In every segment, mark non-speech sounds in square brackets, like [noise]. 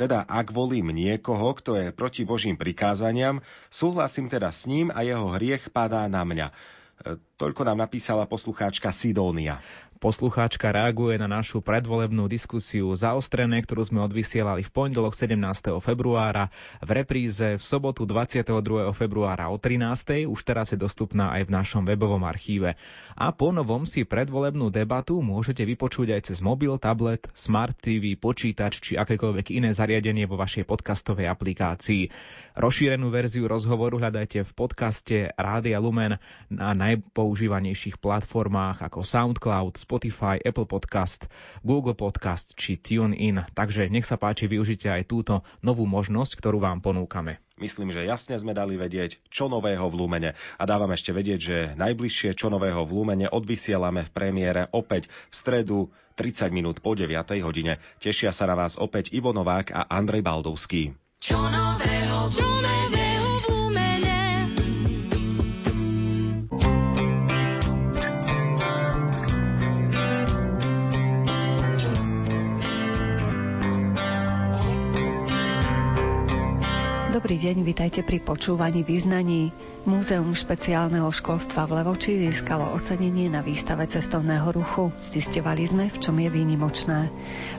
Teda ak volím niekoho, kto je proti Božím prikázaniam, súhlasím teda s ním a jeho hriech padá na mňa. Toľko nám napísala poslucháčka Sidónia. Poslucháčka reaguje na našu predvolebnú diskusiu zaostrené, ktorú sme odvysielali v pondelok 17. februára, v repríze v sobotu 22. februára o 13. už teraz je dostupná aj v našom webovom archíve. A po novom si predvolebnú debatu môžete vypočuť aj cez mobil, tablet, smart TV, počítač či akékoľvek iné zariadenie vo vašej podcastovej aplikácii. Rozšírenú verziu rozhovoru hľadajte v podcaste Rádia Lumen na najpoužívanejších platformách ako SoundCloud, Spotify, Apple Podcast, Google Podcast či TuneIn. Takže nech sa páči, využite aj túto novú možnosť, ktorú vám ponúkame. Myslím, že jasne sme dali vedieť, čo nového v Lumene. A dávam ešte vedieť, že najbližšie čo nového v Lumene odvysielame v premiére opäť v stredu 30 minút po 9. hodine. Tešia sa na vás opäť Ivo Novák a Andrej Baldovský. Čo nového, čo nového. Dobrý deň, vitajte pri počúvaní význaní. Múzeum špeciálneho školstva v Levoči získalo ocenenie na výstave cestovného ruchu. Zistevali sme, v čom je výnimočné.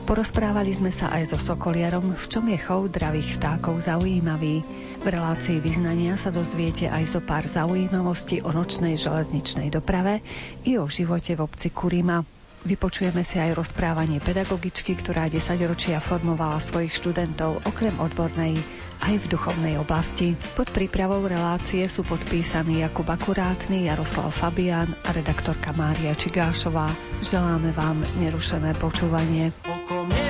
Porozprávali sme sa aj so Sokoliarom, v čom je chov dravých vtákov zaujímavý. V relácii význania sa dozviete aj zo pár zaujímavostí o nočnej železničnej doprave i o živote v obci Kurima. Vypočujeme si aj rozprávanie pedagogičky, ktorá 10 ročia formovala svojich študentov okrem odbornej aj v duchovnej oblasti. Pod prípravou relácie sú podpísaní Jakub Akurátny, Jaroslav Fabian a redaktorka Mária Čigášová. Želáme vám nerušené počúvanie. Okom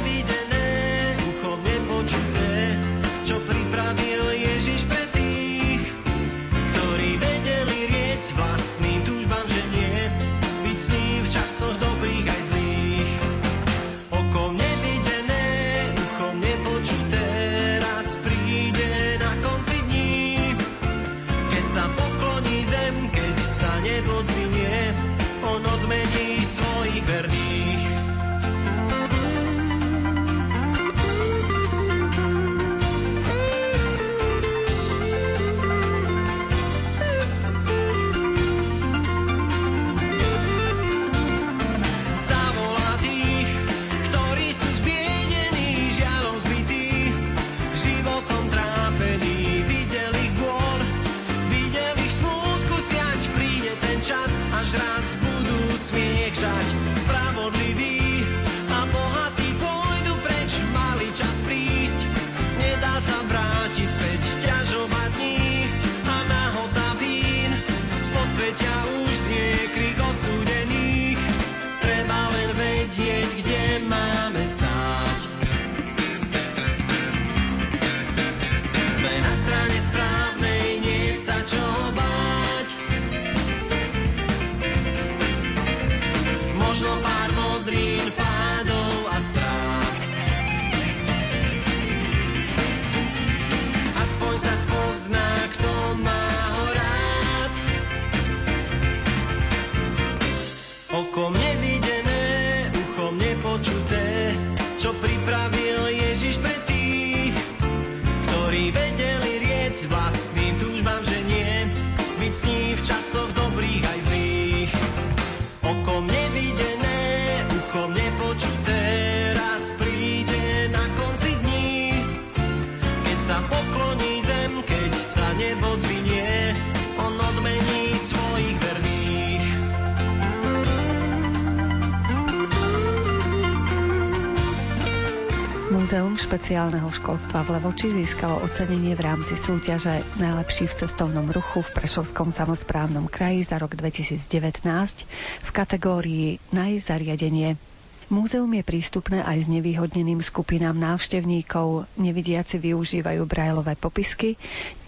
časoch dobrých aj zlých. Múzeum špeciálneho školstva v Levoči získalo ocenenie v rámci súťaže Najlepší v cestovnom ruchu v Prešovskom samozprávnom kraji za rok 2019 v kategórii Najzariadenie Múzeum je prístupné aj s nevýhodneným skupinám návštevníkov. Nevidiaci využívajú brajlové popisky,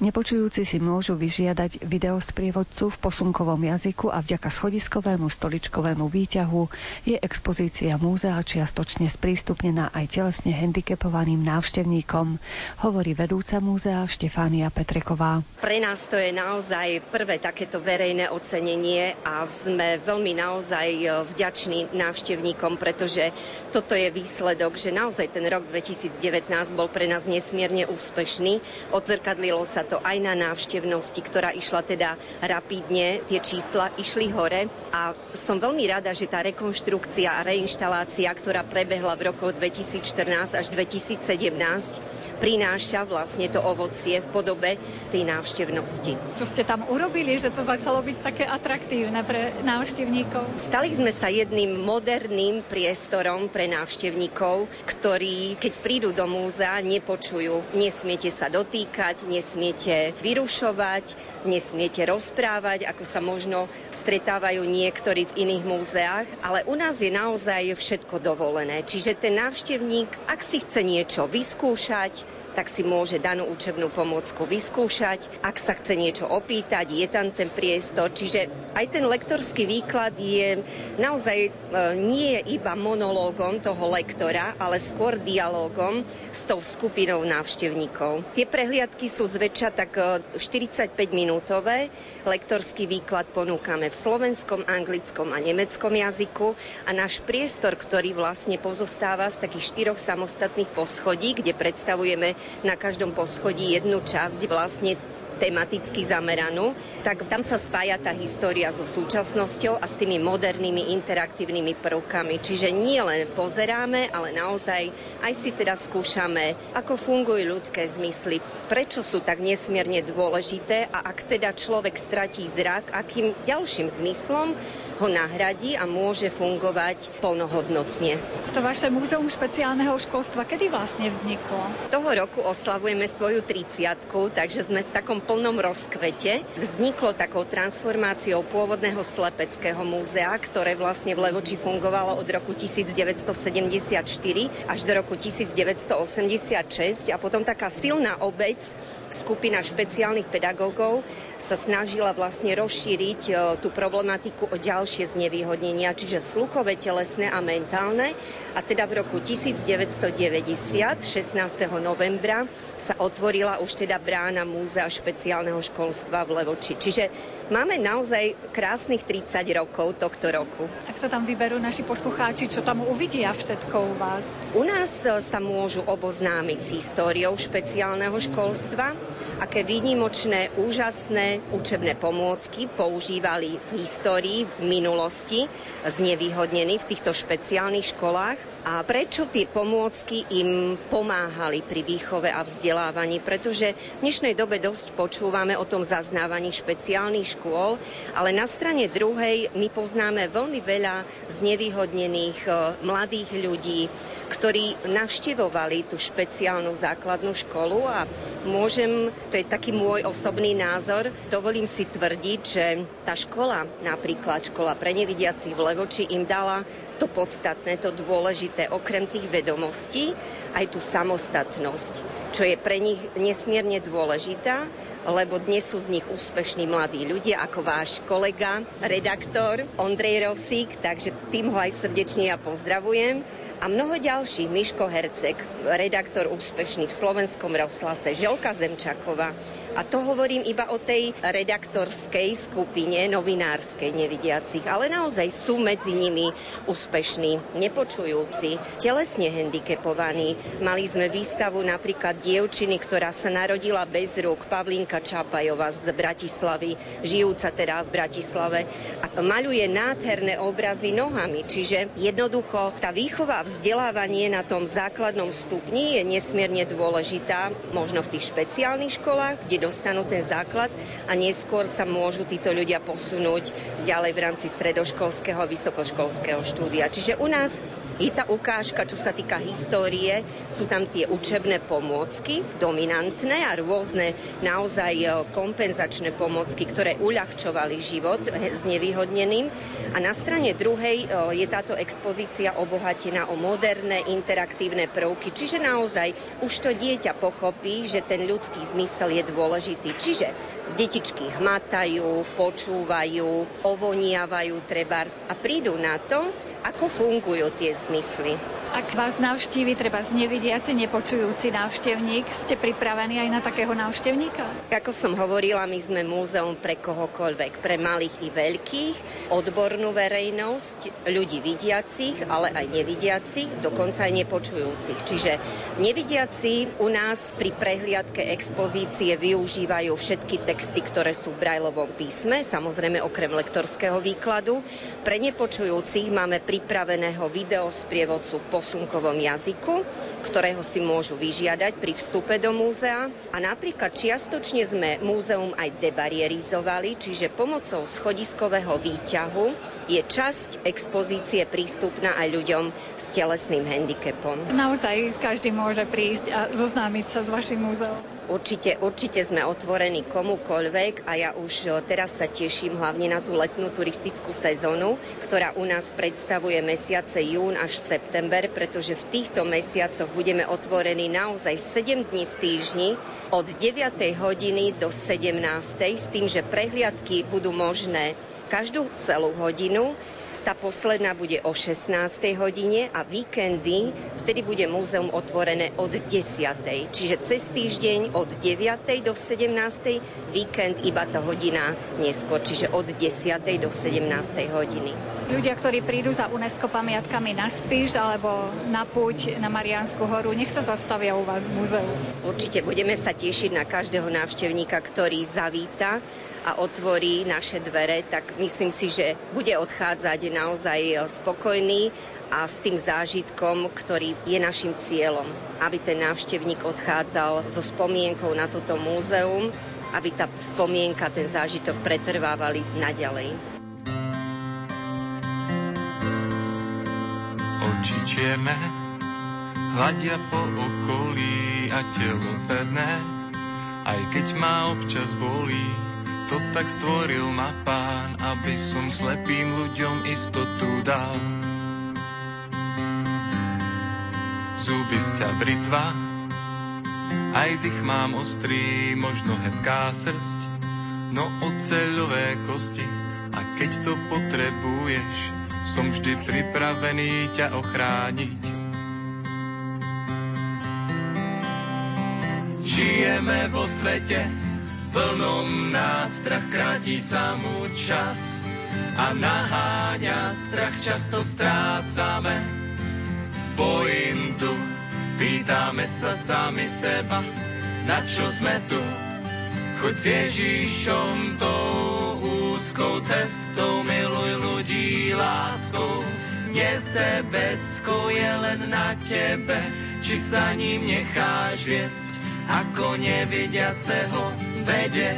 nepočujúci si môžu vyžiadať video z prievodcu v posunkovom jazyku a vďaka schodiskovému stoličkovému výťahu je expozícia múzea čiastočne sprístupnená aj telesne handicapovaným návštevníkom, hovorí vedúca múzea Štefánia Petreková. Pre nás to je naozaj prvé takéto verejné ocenenie a sme veľmi naozaj vďační návštevníkom, pretože pretože toto je výsledok, že naozaj ten rok 2019 bol pre nás nesmierne úspešný. Odzrkadlilo sa to aj na návštevnosti, ktorá išla teda rapidne, tie čísla išli hore a som veľmi rada, že tá rekonštrukcia a reinštalácia, ktorá prebehla v rokoch 2014 až 2017, prináša vlastne to ovocie v podobe tej návštevnosti. Čo ste tam urobili, že to začalo byť také atraktívne pre návštevníkov? Stali sme sa jedným moderným priestorom pre návštevníkov, ktorí, keď prídu do múzea, nepočujú. Nesmiete sa dotýkať, nesmiete vyrušovať, nesmiete rozprávať, ako sa možno stretávajú niektorí v iných múzeách, ale u nás je naozaj všetko dovolené. Čiže ten návštevník, ak si chce niečo vyskúšať, tak si môže danú učebnú pomôcku vyskúšať. Ak sa chce niečo opýtať, je tam ten priestor. Čiže aj ten lektorský výklad je naozaj e, nie iba monológom toho lektora, ale skôr dialogom s tou skupinou návštevníkov. Tie prehliadky sú zväčša tak 45 e. Lektorský výklad ponúkame v slovenskom, anglickom a nemeckom jazyku a náš priestor, ktorý vlastne pozostáva z takých štyroch samostatných poschodí, kde predstavujeme na každom poschodí jednu časť vlastne tematicky zameranú, tak tam sa spája tá história so súčasnosťou a s tými modernými interaktívnymi prvkami. Čiže nie len pozeráme, ale naozaj aj si teda skúšame, ako fungujú ľudské zmysly, prečo sú tak nesmierne dôležité a ak teda človek stratí zrak, akým ďalším zmyslom ho nahradí a môže fungovať plnohodnotne. To vaše múzeum špeciálneho školstva kedy vlastne vzniklo? Toho roku oslavujeme svoju 30 takže sme v takom plnom rozkvete. Vzniklo takou transformáciou pôvodného slepeckého múzea, ktoré vlastne v Levoči fungovalo od roku 1974 až do roku 1986 a potom taká silná obec, skupina špeciálnych pedagógov sa snažila vlastne rozšíriť e, tú problematiku o ďalšie znevýhodnenia, čiže sluchové, telesné a mentálne. A teda v roku 1990, 16. novembra, sa otvorila už teda brána Múzea špeciálneho školstva v Levoči. Čiže máme naozaj krásnych 30 rokov tohto roku. Ak sa tam vyberú naši poslucháči, čo tam uvidia všetko u vás? U nás e, sa môžu oboznámiť s históriou špeciálneho školstva, aké výnimočné, úžasné učebné pomôcky používali v histórii, v minulosti, znevýhodnení v týchto špeciálnych školách a prečo tie pomôcky im pomáhali pri výchove a vzdelávaní, pretože v dnešnej dobe dosť počúvame o tom zaznávaní špeciálnych škôl, ale na strane druhej my poznáme veľmi veľa znevýhodnených e, mladých ľudí, ktorí navštevovali tú špeciálnu základnú školu a môžem, to je taký môj osobný názor, dovolím si tvrdiť, že tá škola, napríklad škola pre nevidiacich v Levoči, im dala to podstatné, to dôležité, okrem tých vedomostí, aj tú samostatnosť, čo je pre nich nesmierne dôležitá, lebo dnes sú z nich úspešní mladí ľudia, ako váš kolega, redaktor Ondrej Rosík, takže tým ho aj srdečne ja pozdravujem a mnoho ďalších, Miško Hercek, redaktor úspešný v slovenskom rozhlase, Želka Zemčaková. A to hovorím iba o tej redaktorskej skupine novinárskej nevidiacich, ale naozaj sú medzi nimi úspešní, nepočujúci, telesne handicapovaní. Mali sme výstavu napríklad dievčiny, ktorá sa narodila bez rúk, Pavlinka Čapajova z Bratislavy, žijúca teda v Bratislave a maľuje nádherné obrazy nohami. Čiže jednoducho tá výchova vzdelávanie na tom základnom stupni je nesmierne dôležitá, možno v tých špeciálnych školách, kde dostanú ten základ a neskôr sa môžu títo ľudia posunúť ďalej v rámci stredoškolského a vysokoškolského štúdia. Čiže u nás je tá ukážka, čo sa týka histórie, sú tam tie učebné pomôcky, dominantné a rôzne naozaj e, kompenzačné pomôcky, ktoré uľahčovali život s nevýhodneným. A na strane druhej e, je táto expozícia obohatená o moderné interaktívne prvky. Čiže naozaj už to dieťa pochopí, že ten ľudský zmysel je dôležitý. Čiže detičky hmatajú, počúvajú, ovoniavajú trebárs a prídu na to, ako fungujú tie zmysly. Ak vás navštívi treba nevidiaci, nepočujúci návštevník, ste pripravení aj na takého návštevníka? Ako som hovorila, my sme múzeum pre kohokoľvek, pre malých i veľkých, odbornú verejnosť, ľudí vidiacich, ale aj nevidiacich, dokonca aj nepočujúcich. Čiže nevidiaci u nás pri prehliadke expozície využívajú všetky texty, ktoré sú v brajlovom písme, samozrejme okrem lektorského výkladu. Pre nepočujúcich máme pripraveného videosprievodcu po posunkovom jazyku, ktorého si môžu vyžiadať pri vstupe do múzea. A napríklad čiastočne sme múzeum aj debarierizovali, čiže pomocou schodiskového výťahu je časť expozície prístupná aj ľuďom s telesným handicapom. Naozaj každý môže prísť a zoznámiť sa s vašim múzeom. Určite, určite sme otvorení komukoľvek a ja už teraz sa teším hlavne na tú letnú turistickú sezónu, ktorá u nás predstavuje mesiace jún až september, pretože v týchto mesiacoch budeme otvorení naozaj 7 dní v týždni od 9. hodiny do 17. s tým, že prehliadky budú možné každú celú hodinu tá posledná bude o 16. hodine a víkendy, vtedy bude múzeum otvorené od 10. Čiže cez týždeň od 9. do 17. víkend iba tá hodina neskôr, čiže od 10. do 17. hodiny. Ľudia, ktorí prídu za UNESCO pamiatkami na Spíš alebo na Púť na Mariánsku horu, nech sa zastavia u vás v múzeu. Určite budeme sa tešiť na každého návštevníka, ktorý zavíta a otvorí naše dvere, tak myslím si, že bude odchádzať naozaj spokojný a s tým zážitkom, ktorý je našim cieľom, aby ten návštevník odchádzal so spomienkou na toto múzeum, aby tá spomienka, ten zážitok pretrvávali naďalej. Oči čierne hľadia po okolí a telo pevné, aj keď ma občas bolí, to tak stvoril ma pán, aby som slepým ľuďom istotu dal. Zuby sťa britva, aj dých mám ostrý, možno hebká srst, no oceľové kosti. A keď to potrebuješ, som vždy pripravený ťa ochrániť. Žijeme vo svete, plnom nástrach kráti sa mu čas a naháňa strach, často strácame pointu. Pýtame sa sami seba, na čo sme tu. Choď s Ježíšom tou úzkou cestou, miluj ľudí láskou. Nesebecko je len na tebe, či sa ním necháš viesť, ako nevidiaceho vede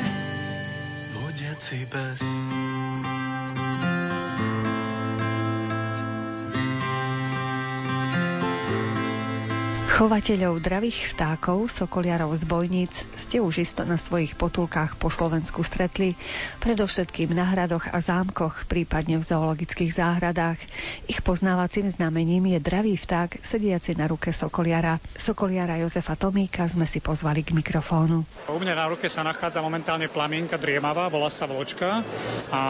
vodiaci bez. Chovateľov dravých vtákov, sokoliarov z bojníc ste už isto na svojich potulkách po Slovensku stretli, predovšetkým na hradoch a zámkoch, prípadne v zoologických záhradách. Ich poznávacím znamením je dravý vták sediaci na ruke sokoliara. Sokoliara Jozefa Tomíka sme si pozvali k mikrofónu. U mňa na ruke sa nachádza momentálne plamienka driemava, volá sa vločka a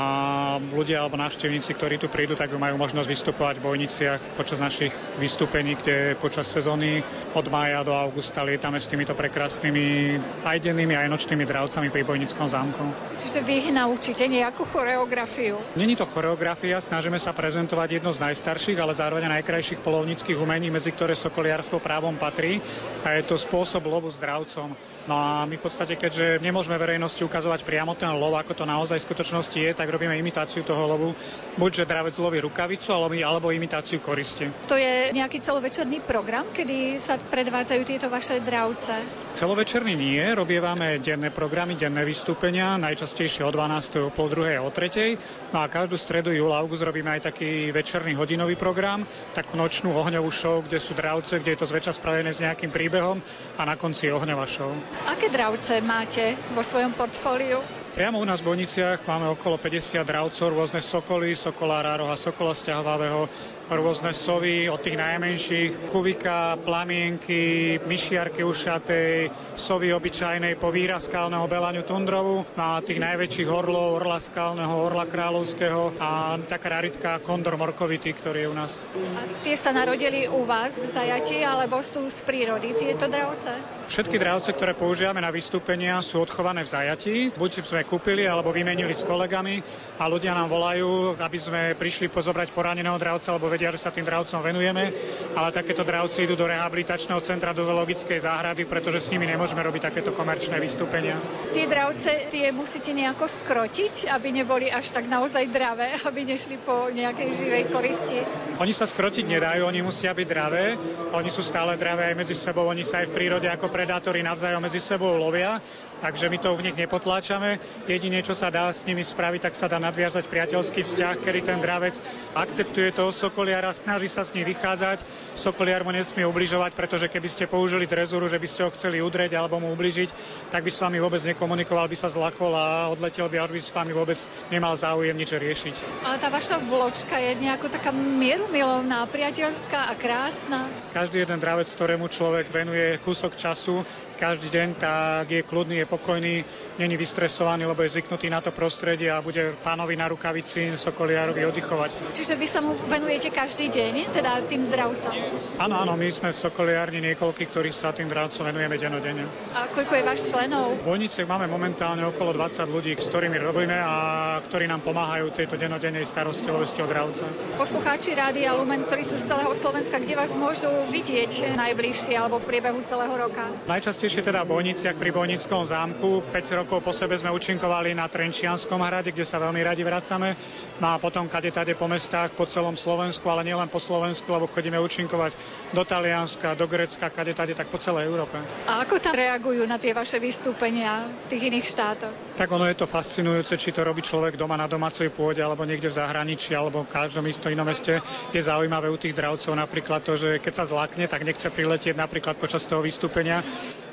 ľudia alebo návštevníci, ktorí tu prídu, tak majú možnosť vystupovať v bojniciach počas našich vystúpení, kde počas sezóny od mája do augusta lietame s týmito prekrásnymi aj dennými, aj nočnými dravcami pri Bojnickom zámku. Čiže vy ich naučíte nejakú choreografiu? Není to choreografia, snažíme sa prezentovať jedno z najstarších, ale zároveň najkrajších polovníckých umení, medzi ktoré sokoliarstvo právom patrí. A je to spôsob lovu s dravcom. No a my v podstate, keďže nemôžeme verejnosti ukazovať priamo ten lov, ako to naozaj v skutočnosti je, tak robíme imitáciu toho lovu. Buď, že dravec loví rukavicu, alebo, alebo imitáciu koristi. To je nejaký celovečerný program, kedy sa predvádzajú tieto vaše dravce? Celovečerný nie, robievame denné programy, denné vystúpenia, najčastejšie o 12. o pol druhej o tretej. No a každú stredu, júl, august robíme aj taký večerný hodinový program, takú nočnú ohňovú show, kde sú dravce, kde je to zväčša spravené s nejakým príbehom a na konci ohňová show. Aké dravce máte vo svojom portfóliu? Priamo u nás v Boniciach máme okolo 50 dravcov, rôzne sokoly, sokolára roha, sokola stiahovavého, rôzne sovy od tých najmenších, kuvika, plamienky, myšiarky ušatej, sovy obyčajnej po výraz skalného belaniu tundrovu, a tých najväčších orlov, orla skalného, orla kráľovského a taká raritka kondor morkovitý, ktorý je u nás. A tie sa narodili u vás v zajati, alebo sú z prírody tieto dravce? Všetky dravce, ktoré používame na vystúpenia, sú odchované v zajati. Buď sme kúpili, alebo vymenili s kolegami a ľudia nám volajú, aby sme prišli pozobrať poraneného dravca, alebo vedia, že sa tým dravcom venujeme. Ale takéto dravci idú do rehabilitačného centra do zoologickej záhrady, pretože s nimi nemôžeme robiť takéto komerčné vystúpenia. Tie dravce, tie musíte nejako skrotiť, aby neboli až tak naozaj dravé, [laughs] aby nešli po nejakej živej koristi. Oni sa skrotiť nedajú, oni musia byť dravé. Oni sú stále dravé aj medzi sebou, oni sa aj v prírode ako predátori navzájom medzi sebou lovia, takže my to v nich nepotláčame. Jedine, čo sa dá s nimi spraviť, tak sa dá nadviazať priateľský vzťah, kedy ten dravec akceptuje toho sokoliara, snaží sa s ním vychádzať. Sokoliar mu nesmie ubližovať, pretože keby ste použili drezuru, že by ste ho chceli udreť alebo mu ubližiť, tak by s vami vôbec nekomunikoval, by sa zlakol a odletel by, až by s vami vôbec nemal záujem nič riešiť. Ale tá vaša vločka je nejako taká mierumilovná, priateľská a krásna. Každý jeden dravec, ktorému človek venuje kúsok času, každý deň, tak je kľudný, je pokojný, není vystresovaný, lebo je zvyknutý na to prostredie a bude pánovi na rukavici Sokoliarovi oddychovať. Čiže vy sa mu venujete každý deň, teda tým dravcom? Áno, áno, my sme v Sokoliárni niekoľkí, ktorí sa tým dravcom venujeme denodenne. A koľko je váš členov? V Bojnice máme momentálne okolo 20 ľudí, s ktorými robíme a ktorí nám pomáhajú tejto denodennej starostlivosti o dravca. Poslucháči Rádia Lumen, ktorí sú z celého Slovenska, kde vás môžu vidieť najbližšie alebo v priebehu celého roka? Najčastejšie Najčastejšie teda v Bojniciach pri Bojnickom zámku. 5 rokov po sebe sme účinkovali na Trenčianskom hrade, kde sa veľmi radi vracame. No a potom kade tade po mestách po celom Slovensku, ale nielen po Slovensku, lebo chodíme účinkovať do Talianska, do Grecka, kade tade, tak po celej Európe. A ako tam reagujú na tie vaše vystúpenia v tých iných štátoch? Tak ono je to fascinujúce, či to robí človek doma na domácej pôde, alebo niekde v zahraničí, alebo v každom istom inom meste. Je zaujímavé u tých dravcov napríklad to, že keď sa zlakne, tak nechce priletieť napríklad počas toho vystúpenia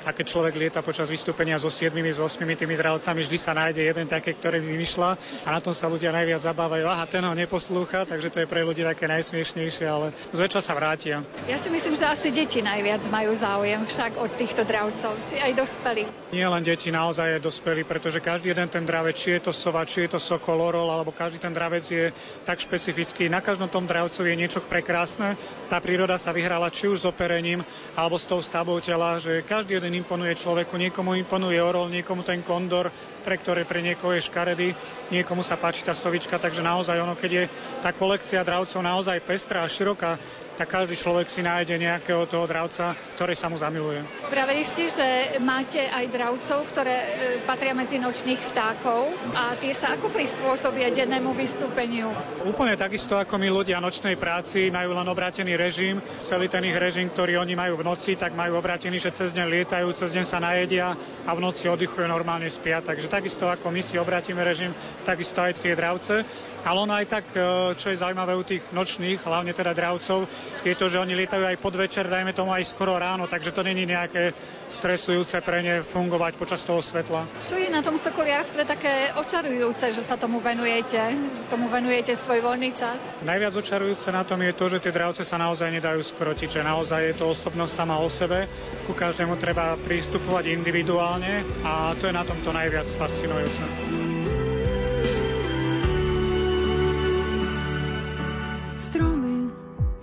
a keď človek lieta počas vystúpenia so 7 s 8 tými dravcami, vždy sa nájde jeden také, ktorý vymýšľa a na tom sa ľudia najviac zabávajú. Aha, ten ho neposlúcha, takže to je pre ľudí také najsmiešnejšie, ale zväčša sa vrátia. Ja si myslím, že asi deti najviac majú záujem však od týchto dravcov, či aj dospelí. Nie len deti, naozaj aj dospelí, pretože každý jeden ten dravec, či je to sova, či je to sokol, orol, alebo každý ten dravec je tak špecifický. Na každom tom dravcovi je niečo prekrásne. Tá príroda sa vyhrala či už s operením, alebo s tou stavbou tela, že každý jeden imponuje človeku, niekomu imponuje orol, niekomu ten kondor, pre ktoré pre niekoho je škaredý, niekomu sa páči tá sovička, takže naozaj ono, keď je tá kolekcia dravcov naozaj pestrá a široká, tak každý človek si nájde nejakého toho dravca, ktorý sa mu zamiluje. Pravili ste, že máte aj dravcov, ktoré e, patria medzi nočných vtákov a tie sa ako prispôsobia dennému vystúpeniu? Úplne takisto ako my ľudia nočnej práci majú len obrátený režim, celý ten ich režim, ktorý oni majú v noci, tak majú obrátený, že cez deň lietajú, cez deň sa najedia a v noci oddychujú, normálne spia. Takže takisto ako my si obrátime režim, takisto aj tie dravce. Ale ono aj tak, e, čo je zaujímavé u tých nočných, hlavne teda dravcov, je to, že oni lietajú aj podvečer, dajme tomu aj skoro ráno, takže to není nejaké stresujúce pre ne fungovať počas toho svetla. Čo je na tom sokoliarstve také očarujúce, že sa tomu venujete, že tomu venujete svoj voľný čas? Najviac očarujúce na tom je to, že tie dravce sa naozaj nedajú skrotiť, že naozaj je to osobnosť sama o sebe. Ku každému treba pristupovať individuálne a to je na tomto najviac fascinujúce. Stromy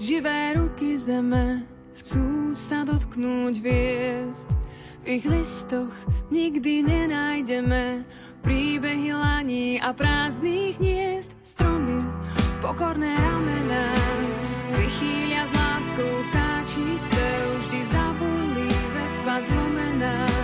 Živé ruky zeme chcú sa dotknúť hviezd. V ich listoch nikdy nenájdeme príbehy laní a prázdnych hniezd. Stromy, pokorné ramená, vychýlia s láskou vtáčí spev, vždy zabulí vetva zlomená.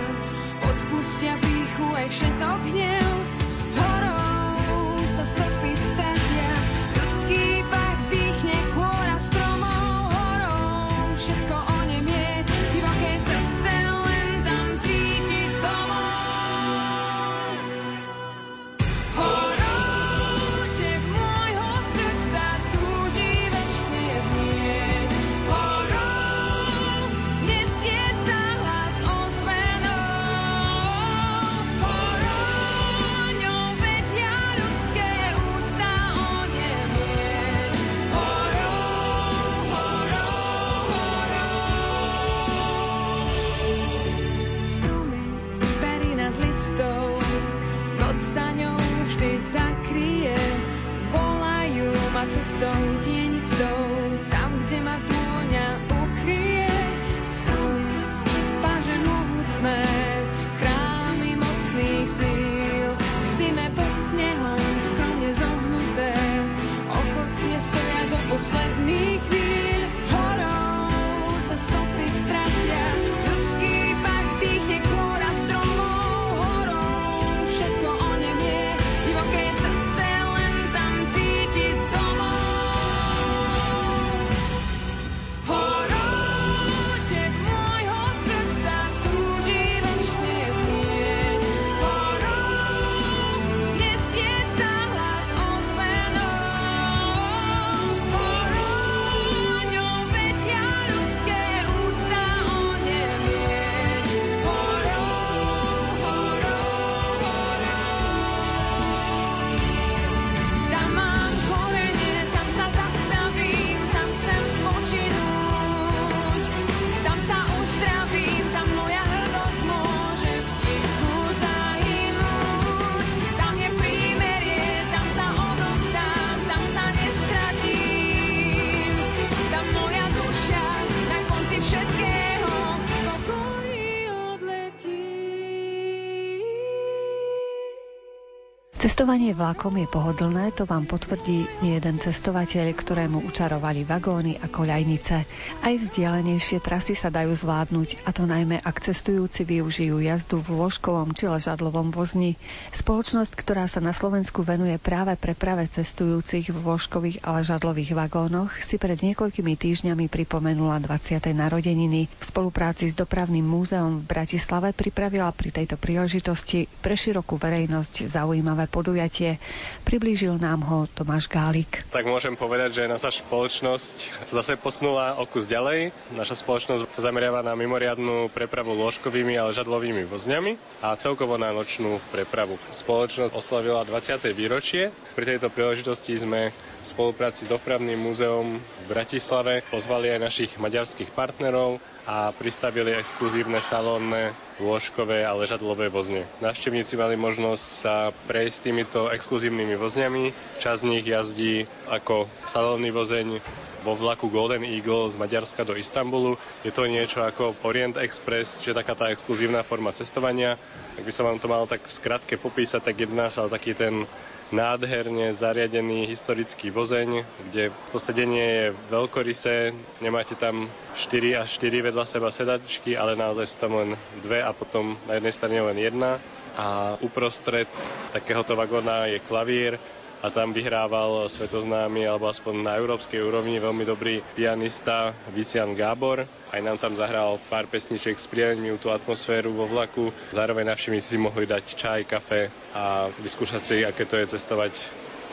Cestovanie vlakom je pohodlné, to vám potvrdí jeden cestovateľ, ktorému učarovali vagóny a koľajnice. Aj vzdialenejšie trasy sa dajú zvládnuť, a to najmä ak cestujúci využijú jazdu v lôžkovom či ležadlovom vozni. Spoločnosť, ktorá sa na Slovensku venuje práve preprave cestujúcich v lôžkových a ležadlových vagónoch, si pred niekoľkými týždňami pripomenula 20. narodeniny. V spolupráci s Dopravným múzeom v Bratislave pripravila pri tejto príležitosti pre širokú verejnosť zaujímavé podujatie. Priblížil nám ho Tomáš Gálik. Tak môžem povedať, že naša spoločnosť zase posunula o kus ďalej. Naša spoločnosť sa zameriava na mimoriadnú prepravu lôžkovými a ležadlovými vozňami a celkovo na nočnú prepravu. Spoločnosť oslavila 20. výročie. Pri tejto príležitosti sme v spolupráci s Dopravným múzeom v Bratislave pozvali aj našich maďarských partnerov a pristavili exkluzívne salónne lôžkové a ležadlové vozne. Návštevníci mali možnosť sa prejsť týmito exkluzívnymi vozňami. Čas z nich jazdí ako salónny vozeň vo vlaku Golden Eagle z Maďarska do Istanbulu. Je to niečo ako Orient Express, čiže taká tá exkluzívna forma cestovania. Ak by som vám to mal tak v skratke popísať, tak jedná sa o taký ten nádherne zariadený historický vozeň, kde to sedenie je veľkorysé, nemáte tam 4 až 4 vedľa seba sedačky, ale naozaj sú tam len dve a potom na jednej strane len jedna. A uprostred takéhoto vagóna je klavír, a tam vyhrával svetoznámy, alebo aspoň na európskej úrovni veľmi dobrý pianista Vician Gábor. Aj nám tam zahral pár pesniček, spríjemňujú tú atmosféru vo vlaku. Zároveň navštivníci si mohli dať čaj, kafe a vyskúšať si, aké to je cestovať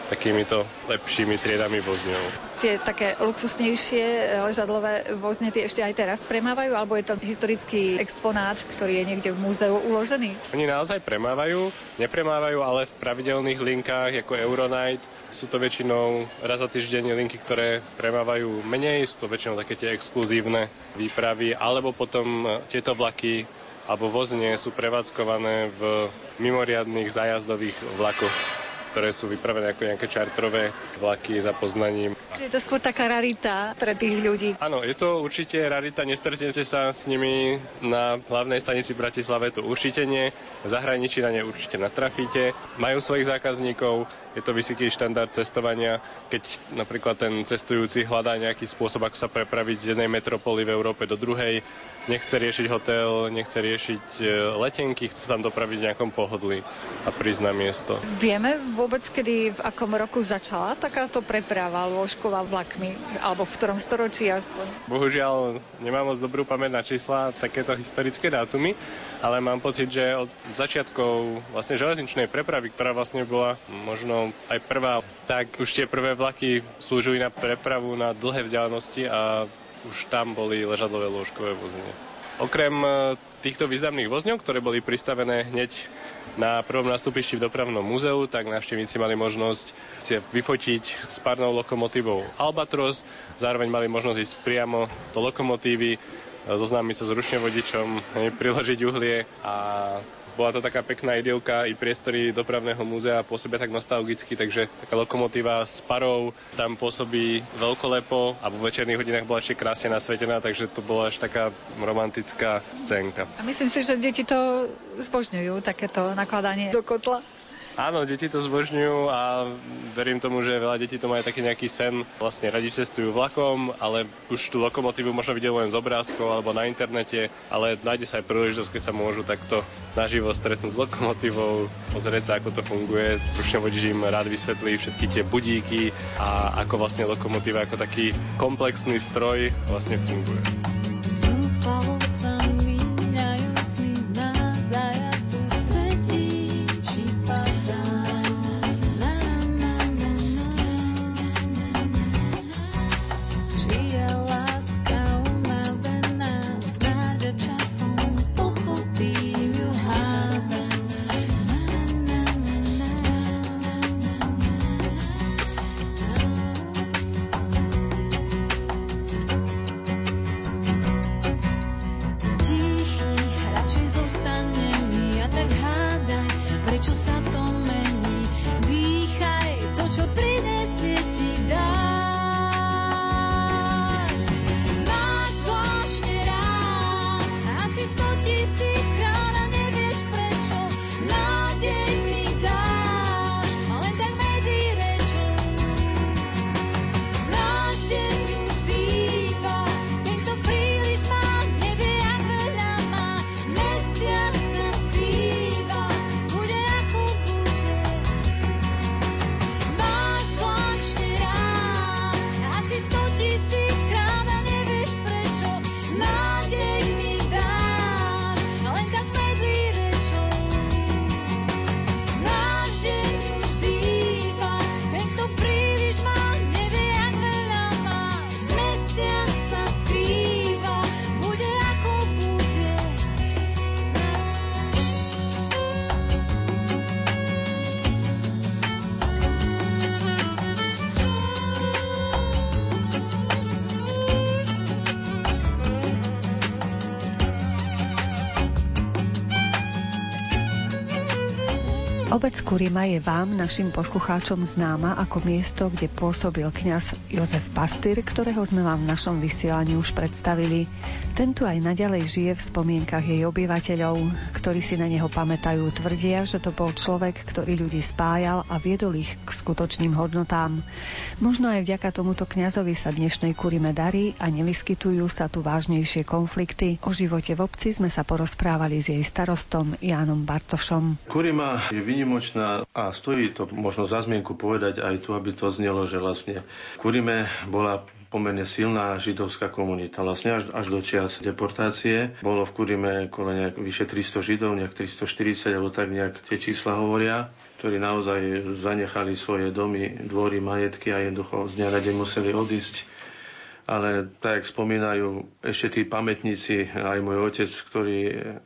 takýmito lepšími triedami vozňov. Tie také luxusnejšie e, ležadlové vozne tie ešte aj teraz premávajú, alebo je to historický exponát, ktorý je niekde v múzeu uložený? Oni naozaj premávajú, nepremávajú, ale v pravidelných linkách ako Euronight sú to väčšinou raz za týždeň linky, ktoré premávajú menej, sú to väčšinou také tie exkluzívne výpravy, alebo potom e, tieto vlaky alebo vozne sú prevádzkované v mimoriadných zájazdových vlakoch ktoré sú vypravené ako nejaké čartrové vlaky za poznaním. Čiže je to skôr taká rarita pre tých ľudí. Áno, je to určite rarita, nestretnete sa s nimi na hlavnej stanici Bratislave, to určite nie. V zahraničí na ne určite natrafíte. Majú svojich zákazníkov, je to vysoký štandard cestovania. Keď napríklad ten cestujúci hľadá nejaký spôsob, ako sa prepraviť z jednej metropoly v Európe do druhej, nechce riešiť hotel, nechce riešiť e, letenky, chce sa tam dopraviť v nejakom pohodlí a prísť na miesto. Vieme vôbec, kedy v akom roku začala takáto preprava lôžková vlakmi, alebo v ktorom storočí aspoň? Bohužiaľ nemám moc dobrú pamäť na čísla, takéto historické dátumy, ale mám pocit, že od začiatkov vlastne železničnej prepravy, ktorá vlastne bola možno aj prvá, tak už tie prvé vlaky slúžili na prepravu na dlhé vzdialenosti a už tam boli ležadlové lôžkové vozne. Okrem e, týchto významných vozňov, ktoré boli pristavené hneď na prvom nastupišti v dopravnom múzeu, tak návštevníci mali možnosť si vyfotiť s párnou lokomotívou Albatros, zároveň mali možnosť ísť priamo do lokomotívy, e, zoznámiť sa s ručňovodičom, priložiť uhlie a bola to taká pekná idylka, i priestory dopravného múzea pôsobia tak nostalgicky, takže taká lokomotíva s parou tam pôsobí veľkolepo a vo večerných hodinách bola ešte krásne nasvetená, takže to bola až taká romantická scénka. A myslím si, že deti to zbožňujú, takéto nakladanie do kotla. Áno, deti to zbožňujú a verím tomu, že veľa detí to majú taký nejaký sen. Vlastne radi cestujú vlakom, ale už tú lokomotívu možno vidieť len z obrázkov alebo na internete, ale nájde sa aj príležitosť, keď sa môžu takto naživo stretnúť s lokomotívou, pozrieť sa, ako to funguje. Ručne vodič rád vysvetlí všetky tie budíky a ako vlastne lokomotíva ako taký komplexný stroj vlastne funguje. Obec Kurima je vám, našim poslucháčom, známa ako miesto, kde pôsobil kňaz Jozef Pastýr, ktorého sme vám v našom vysielaní už predstavili. Tento aj naďalej žije v spomienkach jej obyvateľov, ktorí si na neho pamätajú, tvrdia, že to bol človek, ktorý ľudí spájal a viedol ich k skutočným hodnotám. Možno aj vďaka tomuto kňazovi sa dnešnej Kurime darí a nevyskytujú sa tu vážnejšie konflikty. O živote v obci sme sa porozprávali s jej starostom Jánom Bartošom. Kurima je výnimočná a stojí to možno za zmienku povedať aj tu, aby to znelo, že vlastne Kurime bola pomerne silná židovská komunita. Vlastne až, až do čias deportácie bolo v Kurime okolo nejak vyše 300 židov, nejak 340, alebo tak nejak tie čísla hovoria ktorí naozaj zanechali svoje domy, dvory, majetky a jednoducho z dňa museli odísť ale tak, jak spomínajú ešte tí pamätníci, aj môj otec, ktorý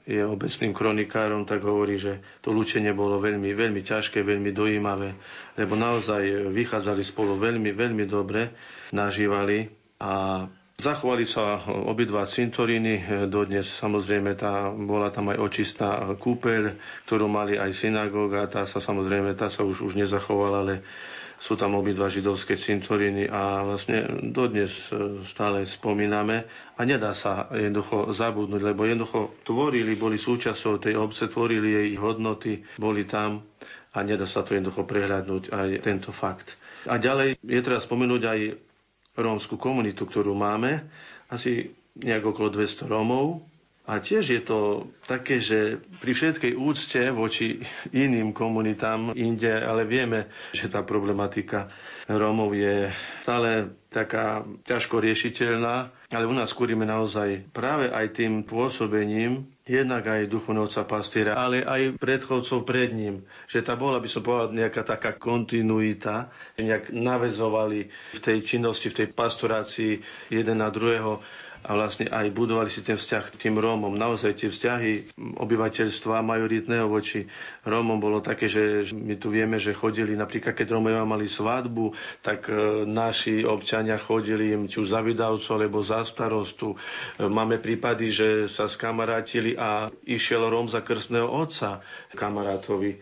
je obecným kronikárom, tak hovorí, že to lúčenie bolo veľmi, veľmi ťažké, veľmi dojímavé, lebo naozaj vychádzali spolu veľmi, veľmi dobre, nažívali a Zachovali sa obidva cintoríny, dodnes samozrejme tá, bola tam aj očistá kúpeľ, ktorú mali aj synagóga, tá sa samozrejme tá sa už, už nezachovala, ale sú tam obidva židovské cintoríny a vlastne dodnes e, stále spomíname. A nedá sa jednoducho zabudnúť, lebo jednoducho tvorili, boli súčasťou tej obce, tvorili jej hodnoty, boli tam a nedá sa to jednoducho prehľadnúť aj tento fakt. A ďalej je treba spomenúť aj rómskú komunitu, ktorú máme, asi nejak okolo 200 Rómov, a tiež je to také, že pri všetkej úcte voči iným komunitám inde, ale vieme, že tá problematika Rómov je stále taká ťažko riešiteľná, ale u nás skúrime naozaj práve aj tým pôsobením, jednak aj duchovnovca pastiera, ale aj predchodcov pred ním. Že tá bola, by som povedal, nejaká taká kontinuita, nejak navezovali v tej činnosti, v tej pastorácii jeden na druhého a vlastne aj budovali si ten vzťah k tým Rómom. Naozaj tie vzťahy obyvateľstva majoritného voči Rómom bolo také, že my tu vieme, že chodili, napríklad keď Rómovia mali svadbu, tak e, naši občania chodili im či už za vydavcu alebo za starostu. E, máme prípady, že sa skamarátili a išiel Róm za krstného otca kamarátovi.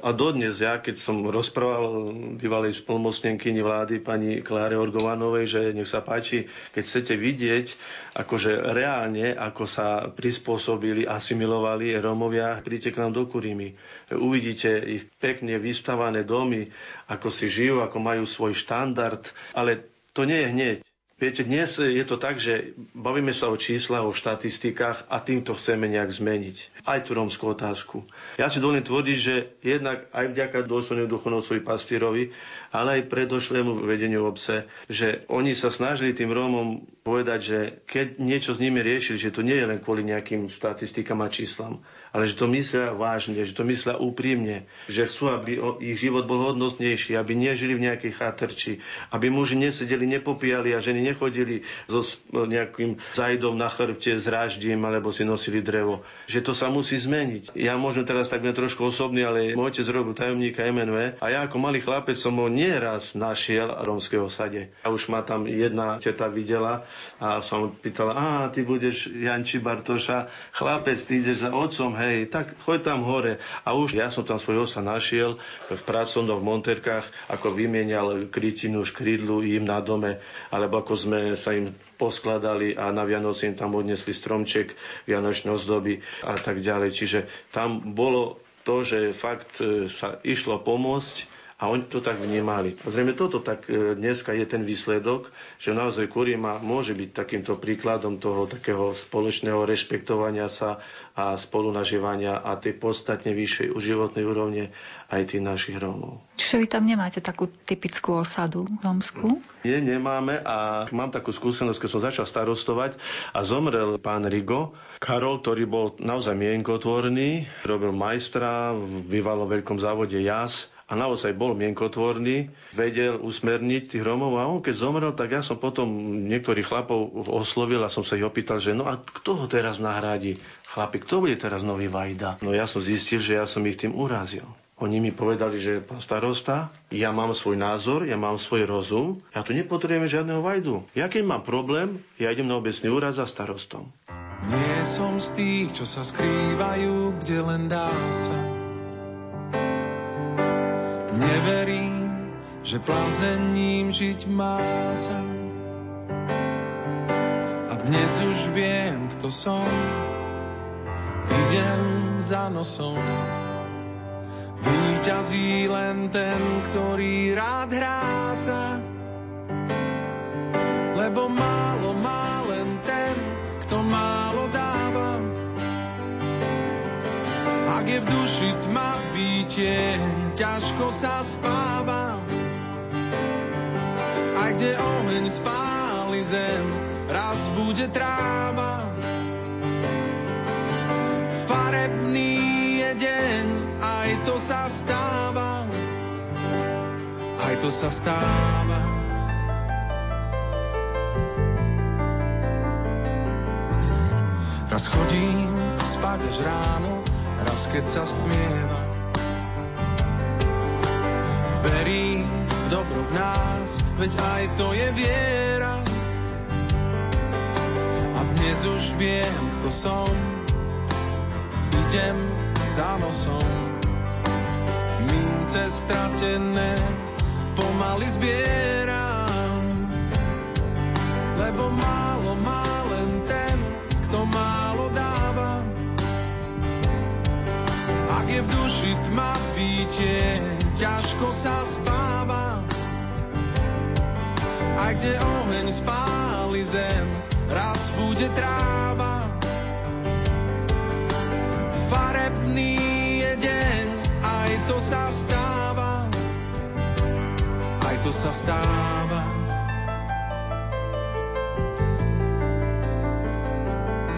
A dodnes ja, keď som rozprával bývalej spolmocnenkyni vlády pani Kláre Orgovanovej, že nech sa páči, keď chcete vidieť, akože reálne, ako sa prispôsobili, asimilovali Rómovia, príďte k nám do Kurimy. Uvidíte ich pekne vystavané domy, ako si žijú, ako majú svoj štandard, ale to nie je hneď. Viete, dnes je to tak, že bavíme sa o číslach, o štatistikách a týmto chceme nejak zmeniť. Aj tú rómskú otázku. Ja si dovolím tvrdiť, že jednak aj vďaka dôstojnému duchovnocovi pastierovi, ale aj predošlému vedeniu obce, že oni sa snažili tým Rómom povedať, že keď niečo s nimi riešili, že to nie je len kvôli nejakým štatistikám a číslam, ale že to myslia vážne, že to myslia úprimne, že chcú, aby ich život bol hodnotnejší, aby nežili v nejakej chatrči, aby muži nesedeli, nepopíjali a ženy nechodili so nejakým zajdom na chrbte s ráždím alebo si nosili drevo. Že to sa musí zmeniť. Ja môžem teraz tak byť trošku osobný, ale môj otec robil tajomníka MNV a ja ako malý chlapec som ho nieraz našiel v romského sade. A už ma tam jedna teta videla a som pýtala, a ty budeš Janči Bartoša, chlapec, ty ideš za otcom, hej, tak choď tam hore. A už ja som tam svojho sa našiel v pracovnom v Monterkách, ako vymienial krytinu, škrydlu im na dome, alebo ako sme sa im poskladali a na Vianoci im tam odnesli stromček, vianočné ozdoby a tak ďalej. Čiže tam bolo to, že fakt e, sa išlo pomôcť a oni to tak vnímali. Zrejme toto tak e, dneska je ten výsledok, že naozaj Kurima môže byť takýmto príkladom toho takého spoločného rešpektovania sa a spolunažívania a tej podstatne vyššej životnej úrovne aj tých našich Rómov. Čiže vy tam nemáte takú typickú osadu rómsku? Nie, nemáme a mám takú skúsenosť, keď som začal starostovať a zomrel pán Rigo, Karol, ktorý bol naozaj mienkotvorný, robil majstra v bývalom veľkom závode JAS a naozaj bol mienkotvorný, vedel usmerniť tých Romov a on keď zomrel, tak ja som potom niektorých chlapov oslovil a som sa ich opýtal, že no a kto ho teraz nahradí? Chlapi, kto bude teraz nový Vajda? No ja som zistil, že ja som ich tým urazil. Oni mi povedali, že pán starosta, ja mám svoj názor, ja mám svoj rozum, ja tu nepotrebujem žiadneho vajdu. Ja keď mám problém, ja idem na obecný úrad za starostom. Nie som z tých, čo sa skrývajú, kde len dá sa že plazením žiť má sa. A dnes už viem, kto som, idem za nosom. Výťazí len ten, ktorý rád hrá sa, lebo málo má Ak je v duši tma tieň, ťažko sa spáva. Aj kde oheň spáli zem, raz bude tráva. Farebný je deň, aj to sa stáva. Aj to sa stáva. Raz chodím spať až ráno, raz keď sa stmieva. Verím v dobro v nás, veď aj to je viera. A dnes už viem, kto som, idem za nosom. Mince stratené pomaly zbieram, v duši tma pítie, ťažko sa spáva. A kde oheň spáli zem, raz bude tráva. Farebný je deň, aj to sa stáva. Aj to sa stáva.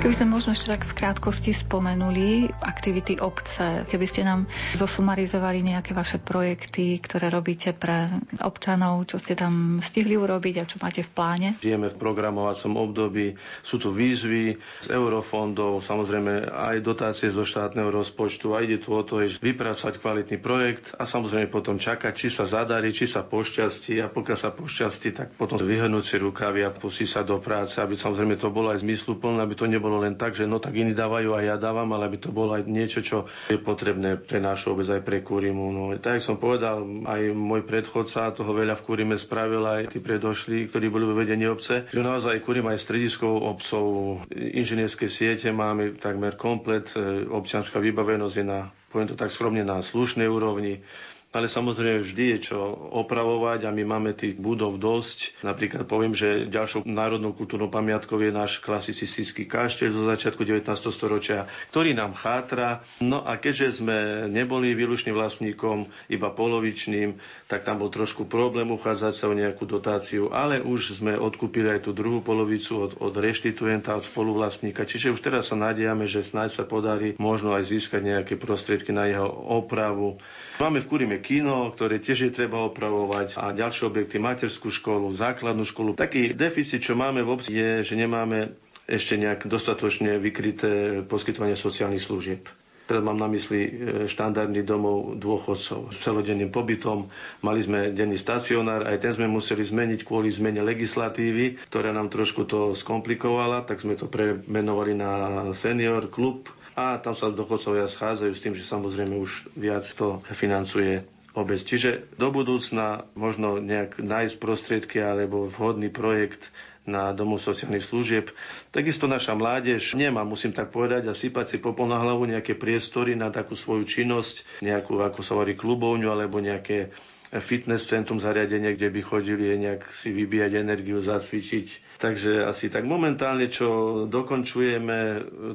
Keby sme možno ešte tak v krátkosti spomenuli aktivity obce, keby ste nám zosumarizovali nejaké vaše projekty, ktoré robíte pre občanov, čo ste tam stihli urobiť a čo máte v pláne? Žijeme v programovacom období, sú tu výzvy z eurofondov, samozrejme aj dotácie zo štátneho rozpočtu a ide tu o to, vypracovať kvalitný projekt a samozrejme potom čakať, či sa zadarí, či sa pošťastí a pokiaľ sa pošťastí, tak potom vyhrnúť si rukavy a pustiť sa do práce, aby samozrejme to bolo aj zmysluplné, aby to nebolo len tak, že no tak iní dávajú a ja dávam, ale aby to bolo aj niečo, čo je potrebné pre našu obec aj pre Kúrimu. No, tak, som povedal, aj môj predchodca toho veľa v Kúrime spravil, aj tí predošli, ktorí boli vo vedení obce, že naozaj Kúrim aj strediskou obcov, inžinierské siete máme takmer komplet, e, občianská vybavenosť je na poviem to tak skromne, na slušnej úrovni ale samozrejme vždy je čo opravovať a my máme tých budov dosť. Napríklad poviem, že ďalšou národnou kultúrnou pamiatkou je náš klasicistický kašteľ zo začiatku 19. storočia, ktorý nám chátra. No a keďže sme neboli výlučným vlastníkom, iba polovičným, tak tam bol trošku problém uchádzať sa o nejakú dotáciu, ale už sme odkúpili aj tú druhú polovicu od, od reštituenta, od spoluvlastníka. Čiže už teraz sa nadiame, že snáď sa podarí možno aj získať nejaké prostriedky na jeho opravu. Máme v Kurime kino, ktoré tiež je treba opravovať a ďalšie objekty, materskú školu, základnú školu. Taký deficit, čo máme v obci, je, že nemáme ešte nejak dostatočne vykryté poskytovanie sociálnych služieb. Teraz mám na mysli e, štandardný domov dôchodcov s celodenným pobytom. Mali sme denný stacionár, aj ten sme museli zmeniť kvôli zmene legislatívy, ktorá nám trošku to skomplikovala, tak sme to premenovali na senior klub a tam sa dochodcovia schádzajú s tým, že samozrejme už viac to financuje obec. Čiže do budúcna možno nejak nájsť prostriedky alebo vhodný projekt na domov sociálnych služieb. Takisto naša mládež nemá, musím tak povedať, a sypať si popol na hlavu nejaké priestory na takú svoju činnosť, nejakú, ako sa hovorí, klubovňu alebo nejaké fitness centrum zariadenie, kde by chodili nejak si vybíjať energiu, zacvičiť. Takže asi tak momentálne, čo dokončujeme,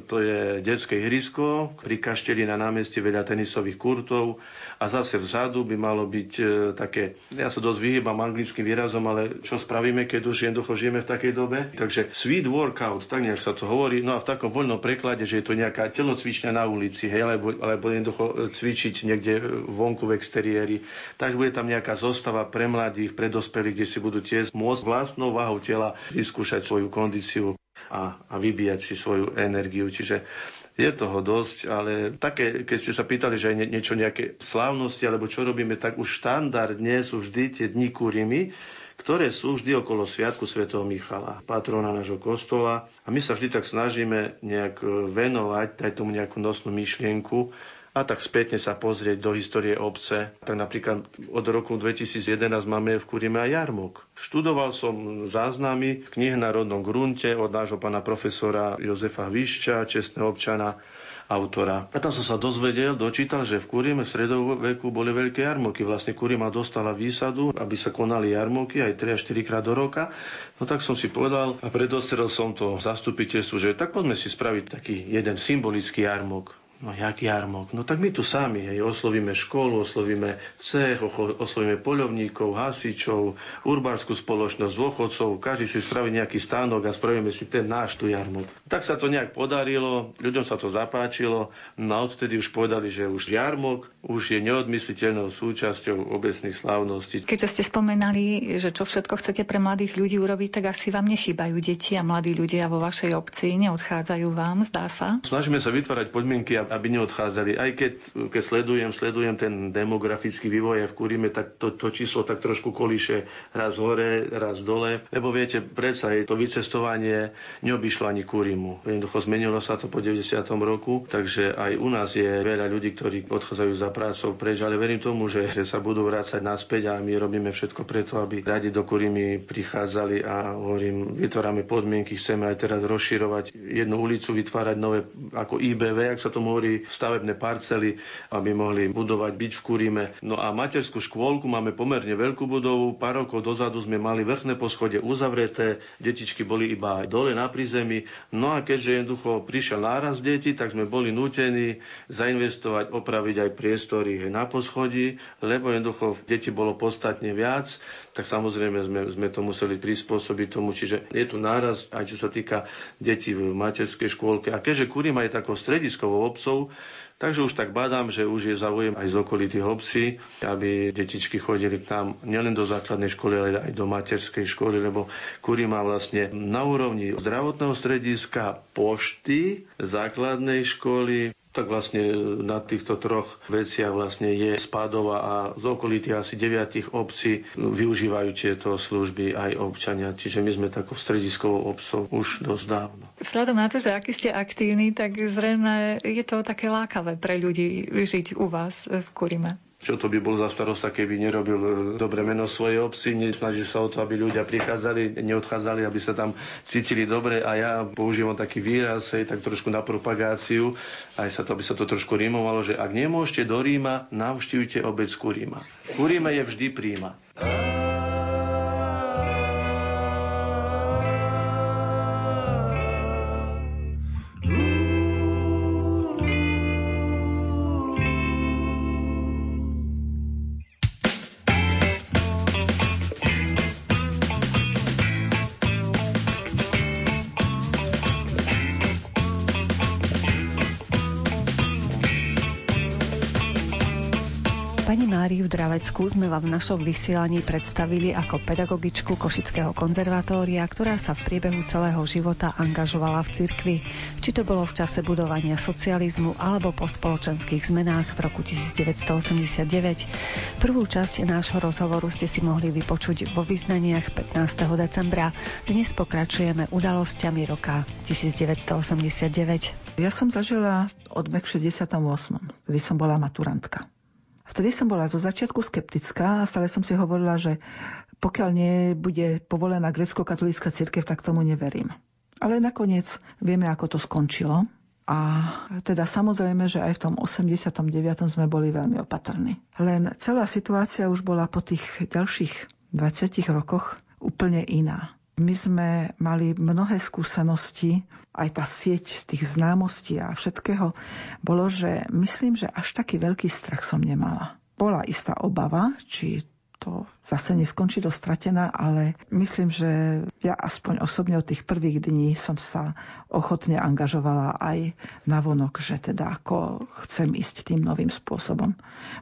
to je detské ihrisko pri kašteli na námestí veľa tenisových kurtov a zase vzadu by malo byť e, také, ja sa dosť vyhýbam anglickým výrazom, ale čo spravíme, keď už jednoducho žijeme v takej dobe? Takže sweet workout, tak nejak sa to hovorí, no a v takom voľnom preklade, že je to nejaká telocvičňa na ulici, hej, alebo, alebo jednoducho cvičiť niekde vonku v exteriéri. Takže bude tam nejaká zostava pre mladých, pre dospelých, kde si budú tiež môcť vlastnou váhou tela vyskúšať svoju kondíciu a, a vybíjať si svoju energiu. Čiže je toho dosť, ale také, keď ste sa pýtali, že aj niečo, nejaké slávnosti, alebo čo robíme, tak už štandardne sú vždy tie dni kurimy, ktoré sú vždy okolo Sviatku svätého Michala, patrona nášho kostola. A my sa vždy tak snažíme nejak venovať, dať tomu nejakú nosnú myšlienku, a tak spätne sa pozrieť do histórie obce. Tak napríklad od roku 2011 máme v Kurime aj jarmok. Študoval som záznamy v knihe na rodnom grunte od nášho pána profesora Jozefa Višča, čestného občana, autora. A tam som sa dozvedel, dočítal, že v Kurime v stredoveku boli veľké jarmoky. Vlastne Kurima dostala výsadu, aby sa konali jarmoky aj 3 až 4 krát do roka. No tak som si povedal a predostrel som to zastupiteľstvu, že tak poďme si spraviť taký jeden symbolický jarmok. No jak jarmok? No tak my tu sami, hej, oslovíme školu, oslovíme cech, oslovíme poľovníkov, hasičov, urbárskú spoločnosť, dôchodcov, každý si spraví nejaký stánok a spravíme si ten náš tu jarmok. Tak sa to nejak podarilo, ľuďom sa to zapáčilo, no a odtedy už povedali, že už jarmok už je neodmysliteľnou súčasťou obecných slávností. Keďže ste spomenali, že čo všetko chcete pre mladých ľudí urobiť, tak asi vám nechýbajú deti a mladí ľudia vo vašej obci, neodchádzajú vám, zdá sa? Snažíme sa vytvárať podmienky, aby neodchádzali. Aj keď, keď sledujem, sledujem ten demografický vývoj v Kurime, tak to, to číslo tak trošku kolíše raz hore, raz dole. Lebo viete, predsa je to vycestovanie neobyšlo ani Kurimu. Jednoducho zmenilo sa to po 90. roku, takže aj u nás je veľa ľudí, ktorí odchádzajú za prácou preč, ale verím tomu, že sa budú vrácať naspäť a my robíme všetko preto, aby radi do Kurimy prichádzali a hovorím, vytvárame podmienky, chceme aj teraz rozširovať jednu ulicu, vytvárať nové ako IBV, ak sa tomu hovorí, stavebné parcely, aby mohli budovať byť v Kurime. No a materskú škôlku máme pomerne veľkú budovu. Pár rokov dozadu sme mali vrchné poschodie uzavreté, detičky boli iba dole na prízemí. No a keďže jednoducho prišiel náraz detí, tak sme boli nútení zainvestovať, opraviť aj priestory na poschodí, lebo jednoducho deti bolo podstatne viac, tak samozrejme sme, sme to museli prispôsobiť tomu. Čiže je tu náraz aj čo sa týka detí v materskej škôlke. A keďže Kurima je takou strediskovou obcov, Takže už tak badám, že už je záujem aj z okolitých obcí, aby detičky chodili k nám nielen do základnej školy, ale aj do materskej školy, lebo Kuri vlastne na úrovni zdravotného strediska, pošty, základnej školy, tak vlastne na týchto troch veciach vlastne je Spádova a z okolitých asi deviatich obcí využívajú tieto služby aj občania. Čiže my sme takou strediskovou obcov už dosť dávno. Vzhľadom na to, že aký ste aktívni, tak zrejme je to také lákavé pre ľudí žiť u vás v Kurime. Čo to by bol za starosta, keby nerobil e, dobre meno svojej obci, nesnaží sa o to, aby ľudia prichádzali, neodchádzali, aby sa tam cítili dobre a ja používam taký výraz, hej, tak trošku na propagáciu, aj sa to, aby sa to trošku rímovalo, že ak nemôžete do Ríma, navštívte obec Kuríma. Kuríma je vždy príma. Draveckú sme vám v našom vysielaní predstavili ako pedagogičku Košického konzervatória, ktorá sa v priebehu celého života angažovala v cirkvi, či to bolo v čase budovania socializmu alebo po spoločenských zmenách v roku 1989. Prvú časť nášho rozhovoru ste si mohli vypočuť vo vyznaniach 15. decembra. Dnes pokračujeme udalosťami roka 1989. Ja som zažila odmek v 68. kedy som bola maturantka. Vtedy som bola zo začiatku skeptická a stále som si hovorila, že pokiaľ nebude povolená grecko-katolícka církev, tak tomu neverím. Ale nakoniec vieme, ako to skončilo. A teda samozrejme, že aj v tom 89. sme boli veľmi opatrní. Len celá situácia už bola po tých ďalších 20 rokoch úplne iná. My sme mali mnohé skúsenosti, aj tá sieť tých známostí a všetkého, bolo, že myslím, že až taký veľký strach som nemala. Bola istá obava, či to zase neskončí dostratená, ale myslím, že ja aspoň osobne od tých prvých dní som sa ochotne angažovala aj na vonok, že teda ako chcem ísť tým novým spôsobom.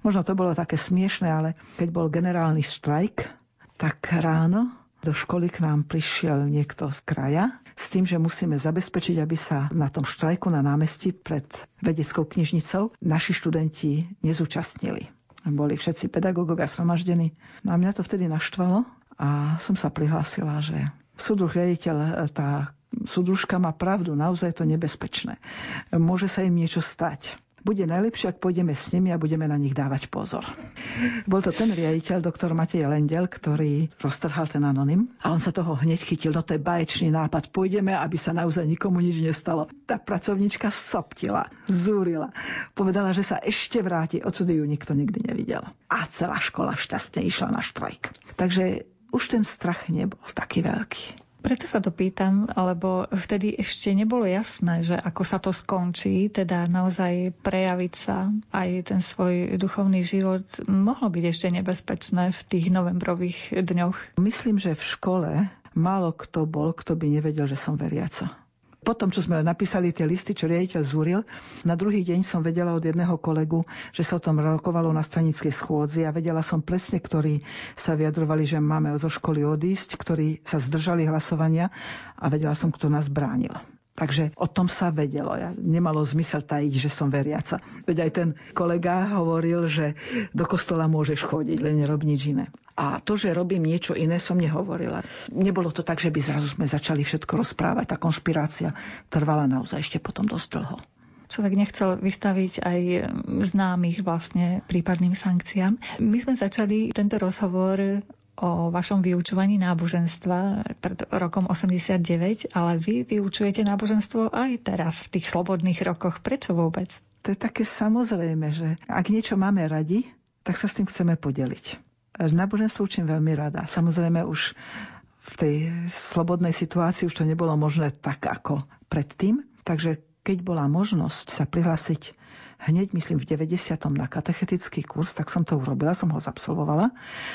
Možno to bolo také smiešne, ale keď bol generálny štrajk, tak ráno do školy k nám prišiel niekto z kraja s tým, že musíme zabezpečiť, aby sa na tom štrajku na námestí pred vedeckou knižnicou naši študenti nezúčastnili. Boli všetci pedagógovia sromaždení. No a mňa to vtedy naštvalo a som sa prihlásila, že súdruh riaditeľ, tá súdružka má pravdu, naozaj to nebezpečné. Môže sa im niečo stať. Bude najlepšie, ak pôjdeme s nimi a budeme na nich dávať pozor. Bol to ten riaditeľ, doktor Matej Lendel, ktorý roztrhal ten anonym a on sa toho hneď chytil. No to je baječný nápad. Pôjdeme, aby sa naozaj nikomu nič nestalo. Tá pracovnička soptila, zúrila. Povedala, že sa ešte vráti. Odsud ju nikto nikdy nevidel. A celá škola šťastne išla na štrajk. Takže už ten strach nebol taký veľký. Preto sa to pýtam, lebo vtedy ešte nebolo jasné, že ako sa to skončí, teda naozaj prejaviť sa aj ten svoj duchovný život mohlo byť ešte nebezpečné v tých novembrových dňoch. Myslím, že v škole málo kto bol, kto by nevedel, že som veriaca. Potom, čo sme napísali tie listy, čo riaditeľ zúril, na druhý deň som vedela od jedného kolegu, že sa o tom rokovalo na stranickej schôdzi a vedela som presne, ktorí sa vyjadrovali, že máme zo školy odísť, ktorí sa zdržali hlasovania a vedela som, kto nás bránil. Takže o tom sa vedelo. Ja, nemalo zmysel tajiť, že som veriaca. Veď aj ten kolega hovoril, že do kostola môžeš chodiť, len nerob nič iné. A to, že robím niečo iné, som nehovorila. Nebolo to tak, že by zrazu sme začali všetko rozprávať. Tá konšpirácia trvala naozaj ešte potom dosť dlho človek nechcel vystaviť aj známych vlastne prípadným sankciám. My sme začali tento rozhovor o vašom vyučovaní náboženstva pred rokom 89, ale vy vyučujete náboženstvo aj teraz, v tých slobodných rokoch. Prečo vôbec? To je také samozrejme, že ak niečo máme radi, tak sa s tým chceme podeliť. Náboženstvo učím veľmi rada. Samozrejme už v tej slobodnej situácii už to nebolo možné tak ako predtým. Takže keď bola možnosť sa prihlásiť hneď, myslím, v 90. na katechetický kurz, tak som to urobila, som ho zabsolvovala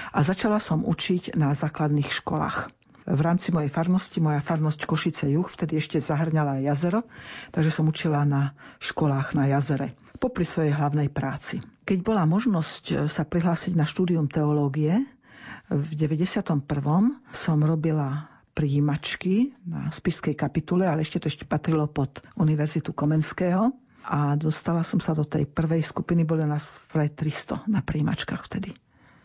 a začala som učiť na základných školách. V rámci mojej farnosti, moja farnosť Košice Juh, vtedy ešte zahrňala jazero, takže som učila na školách na jazere popri svojej hlavnej práci. Keď bola možnosť sa prihlásiť na štúdium teológie, v 91. som robila príjimačky na spiskej kapitule, ale ešte to ešte patrilo pod Univerzitu Komenského a dostala som sa do tej prvej skupiny, boli nás vraj 300 na príjimačkách vtedy.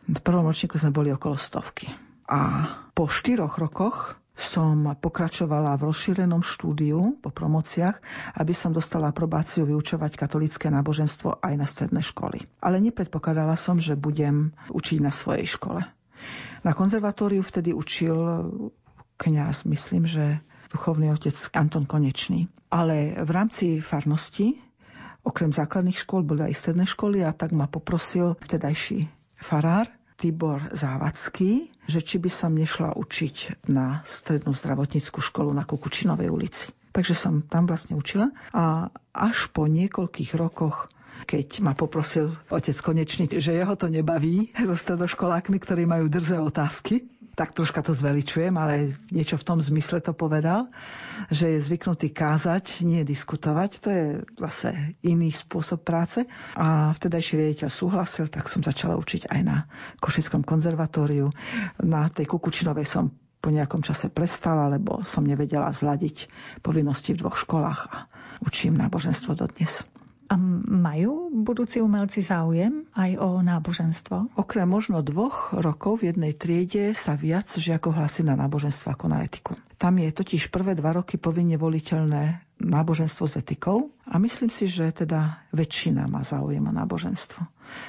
V prvom ročníku sme boli okolo stovky. A po štyroch rokoch som pokračovala v rozšírenom štúdiu po promociách, aby som dostala aprobáciu vyučovať katolické náboženstvo aj na stredné školy. Ale nepredpokladala som, že budem učiť na svojej škole. Na konzervatóriu vtedy učil kňaz, myslím, že duchovný otec Anton Konečný. Ale v rámci farnosti, okrem základných škôl, boli aj stredné školy a tak ma poprosil vtedajší farár Tibor Závadský, že či by som nešla učiť na strednú zdravotníckú školu na Kukučinovej ulici. Takže som tam vlastne učila a až po niekoľkých rokoch keď ma poprosil otec Konečný, že jeho to nebaví so stredoškolákmi, ktorí majú drzé otázky, tak troška to zveličujem, ale niečo v tom zmysle to povedal, že je zvyknutý kázať, nie diskutovať. To je zase iný spôsob práce. A vtedajší riaditeľ súhlasil, tak som začala učiť aj na Košickom konzervatóriu. Na tej Kukučinovej som po nejakom čase prestala, lebo som nevedela zladiť povinnosti v dvoch školách a učím náboženstvo dodnes. Majú budúci umelci záujem aj o náboženstvo? Okrem možno dvoch rokov v jednej triede sa viac žiakov hlási na náboženstvo ako na etiku. Tam je totiž prvé dva roky povinne voliteľné náboženstvo s etikou a myslím si, že teda väčšina má záujem o náboženstvo.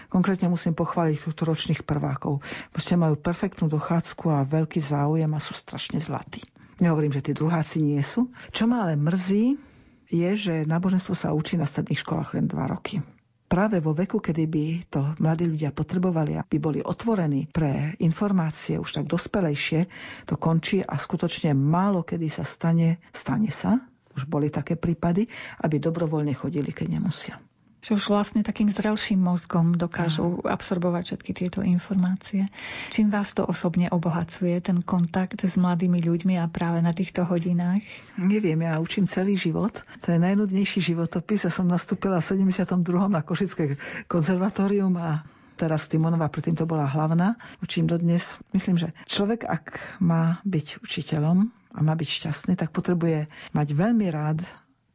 Konkrétne musím pochváliť týchto ročných prvákov. Proste majú perfektnú dochádzku a veľký záujem a sú strašne zlatí. Nehovorím, že tí druháci nie sú. Čo ma ale mrzí, je, že náboženstvo sa učí na stredných školách len dva roky. Práve vo veku, kedy by to mladí ľudia potrebovali, aby boli otvorení pre informácie už tak dospelejšie, to končí a skutočne málo kedy sa stane, stane sa, už boli také prípady, aby dobrovoľne chodili, keď nemusia že už vlastne takým zrelším mozgom dokážu Aha. absorbovať všetky tieto informácie. Čím vás to osobne obohacuje, ten kontakt s mladými ľuďmi a práve na týchto hodinách? Neviem, ja učím celý život. To je najnudnejší životopis. Ja som nastúpila v 72. na Košické konzervatórium a teraz Timonova, predtým to bola hlavná. Učím dodnes. Myslím, že človek, ak má byť učiteľom a má byť šťastný, tak potrebuje mať veľmi rád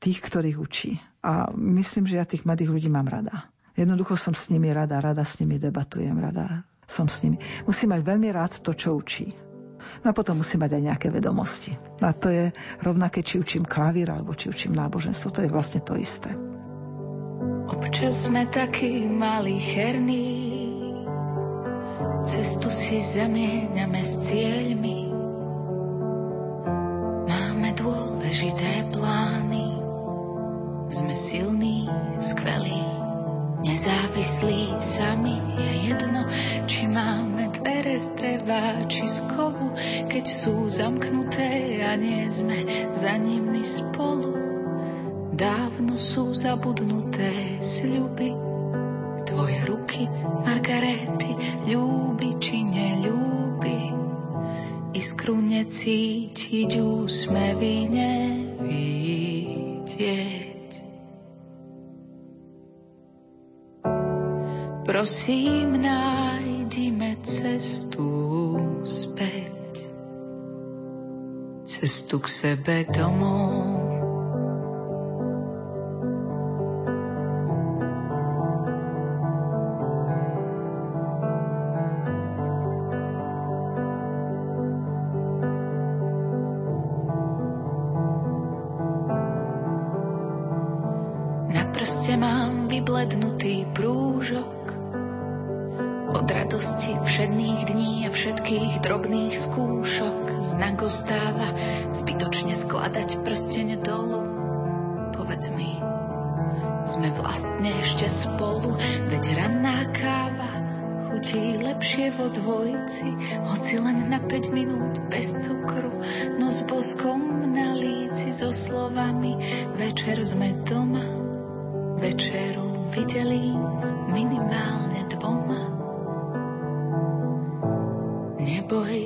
tých, ktorých učí. A myslím, že ja tých mladých ľudí mám rada. Jednoducho som s nimi rada, rada s nimi debatujem, rada som s nimi. Musí mať veľmi rád to, čo učí. No a potom musí mať aj nejaké vedomosti. A to je rovnaké, či učím klavír alebo či učím náboženstvo. To je vlastne to isté. Občas sme takí malicherní, cestu si zamieňame s cieľmi. Máme dôležité plány, sme silní, skvelí, nezávislí sami. Je jedno, či máme dvere z dreva, či z kovu, keď sú zamknuté a nie sme za nimi spolu. Dávno sú zabudnuté sľuby, tvoje ruky, Margarety, ľúbi či neľúbi. Iskru necítiť, úsmevy nevidieť. Prosím, nájdime cestu späť, cestu k sebe domov.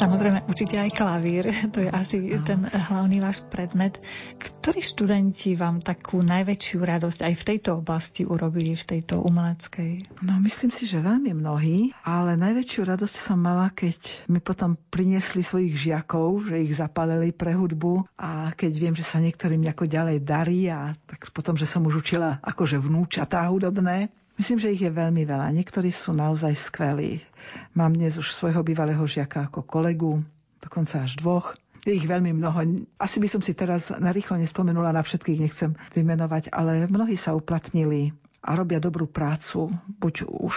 Samozrejme, určite aj klavír, [laughs] to je asi no. ten hlavný váš predmet. Ktorí študenti vám takú najväčšiu radosť aj v tejto oblasti urobili, v tejto umeleckej? No, myslím si, že veľmi mnohí, ale najväčšiu radosť som mala, keď mi potom priniesli svojich žiakov, že ich zapalili pre hudbu a keď viem, že sa niektorým ďalej darí a tak potom, že som už učila akože vnúčatá hudobné, Myslím, že ich je veľmi veľa. Niektorí sú naozaj skvelí. Mám dnes už svojho bývalého žiaka ako kolegu, dokonca až dvoch. Je ich veľmi mnoho. Asi by som si teraz narýchlo nespomenula na všetkých, nechcem vymenovať, ale mnohí sa uplatnili a robia dobrú prácu, buď už,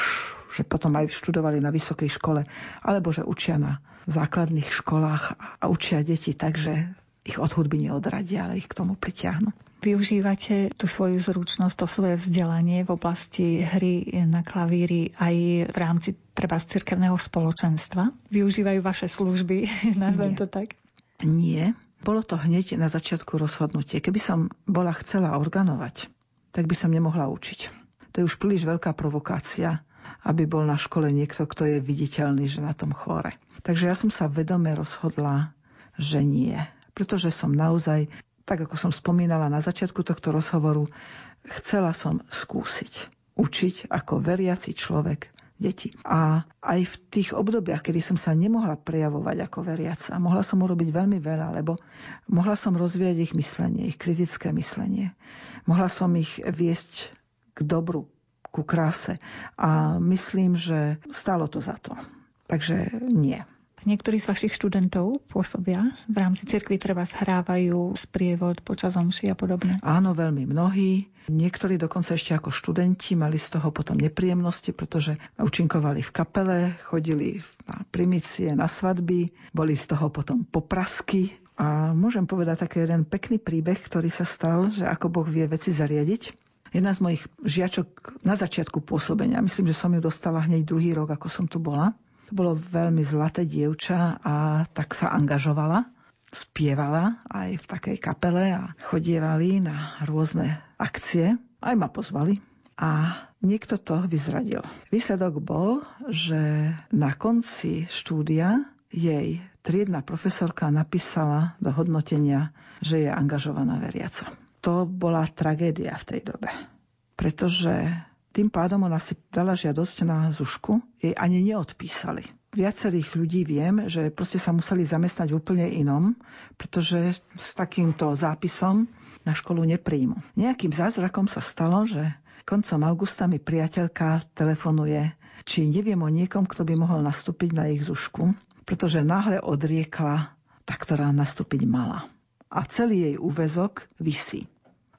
že potom aj študovali na vysokej škole, alebo že učia na základných školách a učia deti, takže ich od hudby neodradia, ale ich k tomu pritiahnu. Využívate tú svoju zručnosť, to svoje vzdelanie v oblasti hry na klavíri aj v rámci treba z cirkevného spoločenstva? Využívajú vaše služby, [laughs] nazvem Nie. to tak? Nie. Bolo to hneď na začiatku rozhodnutie. Keby som bola chcela organovať, tak by som nemohla učiť. To je už príliš veľká provokácia, aby bol na škole niekto, kto je viditeľný, že na tom chore. Takže ja som sa vedome rozhodla, že nie. Pretože som naozaj tak ako som spomínala na začiatku tohto rozhovoru, chcela som skúsiť učiť ako veriaci človek deti. A aj v tých obdobiach, kedy som sa nemohla prejavovať ako veriaca, mohla som urobiť veľmi veľa, lebo mohla som rozvíjať ich myslenie, ich kritické myslenie. Mohla som ich viesť k dobru, ku kráse. A myslím, že stalo to za to. Takže nie. Niektorí z vašich študentov pôsobia v rámci cirkvi, treba hrávajú sprievod počas omši a podobne. Áno, veľmi mnohí. Niektorí dokonca ešte ako študenti mali z toho potom nepríjemnosti, pretože účinkovali v kapele, chodili na primicie, na svadby, boli z toho potom poprasky. A môžem povedať taký jeden pekný príbeh, ktorý sa stal, že ako Boh vie veci zariadiť. Jedna z mojich žiačok na začiatku pôsobenia, myslím, že som ju dostala hneď druhý rok, ako som tu bola, bolo veľmi zlaté dievča a tak sa angažovala. Spievala aj v takej kapele a chodievali na rôzne akcie. Aj ma pozvali. A niekto to vyzradil. Výsledok bol, že na konci štúdia jej triedna profesorka napísala do hodnotenia, že je angažovaná veriaca. To bola tragédia v tej dobe. Pretože tým pádom ona si dala žiadosť na Zušku, jej ani neodpísali. Viacerých ľudí viem, že proste sa museli zamestnať úplne inom, pretože s takýmto zápisom na školu nepríjmu. Nejakým zázrakom sa stalo, že koncom augusta mi priateľka telefonuje, či neviem o niekom, kto by mohol nastúpiť na ich Zušku, pretože náhle odriekla tá, ktorá nastúpiť mala. A celý jej úvezok vysí.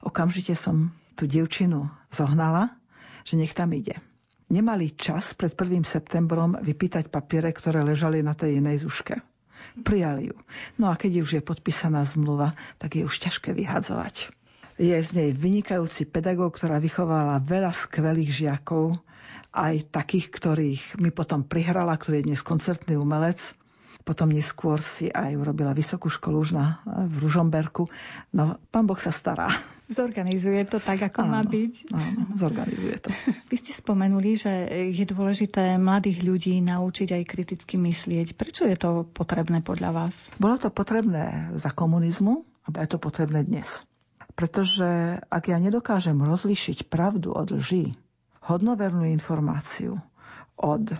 Okamžite som tú dievčinu zohnala že nech tam ide. Nemali čas pred 1. septembrom vypýtať papiere, ktoré ležali na tej inej zuške. Prijali ju. No a keď už je podpísaná zmluva, tak je už ťažké vyhadzovať. Je z nej vynikajúci pedagóg, ktorá vychovala veľa skvelých žiakov, aj takých, ktorých mi potom prihrala, ktorý je dnes koncertný umelec. Potom neskôr si aj urobila vysokú školu už na, v Ružomberku. No, pán Boh sa stará. Zorganizuje to tak, ako áno, má byť. Áno, zorganizuje to. [laughs] Vy ste spomenuli, že je dôležité mladých ľudí naučiť aj kriticky myslieť. Prečo je to potrebné podľa vás? Bolo to potrebné za komunizmu a je to potrebné dnes. Pretože ak ja nedokážem rozlišiť pravdu od lží, hodnovernú informáciu od,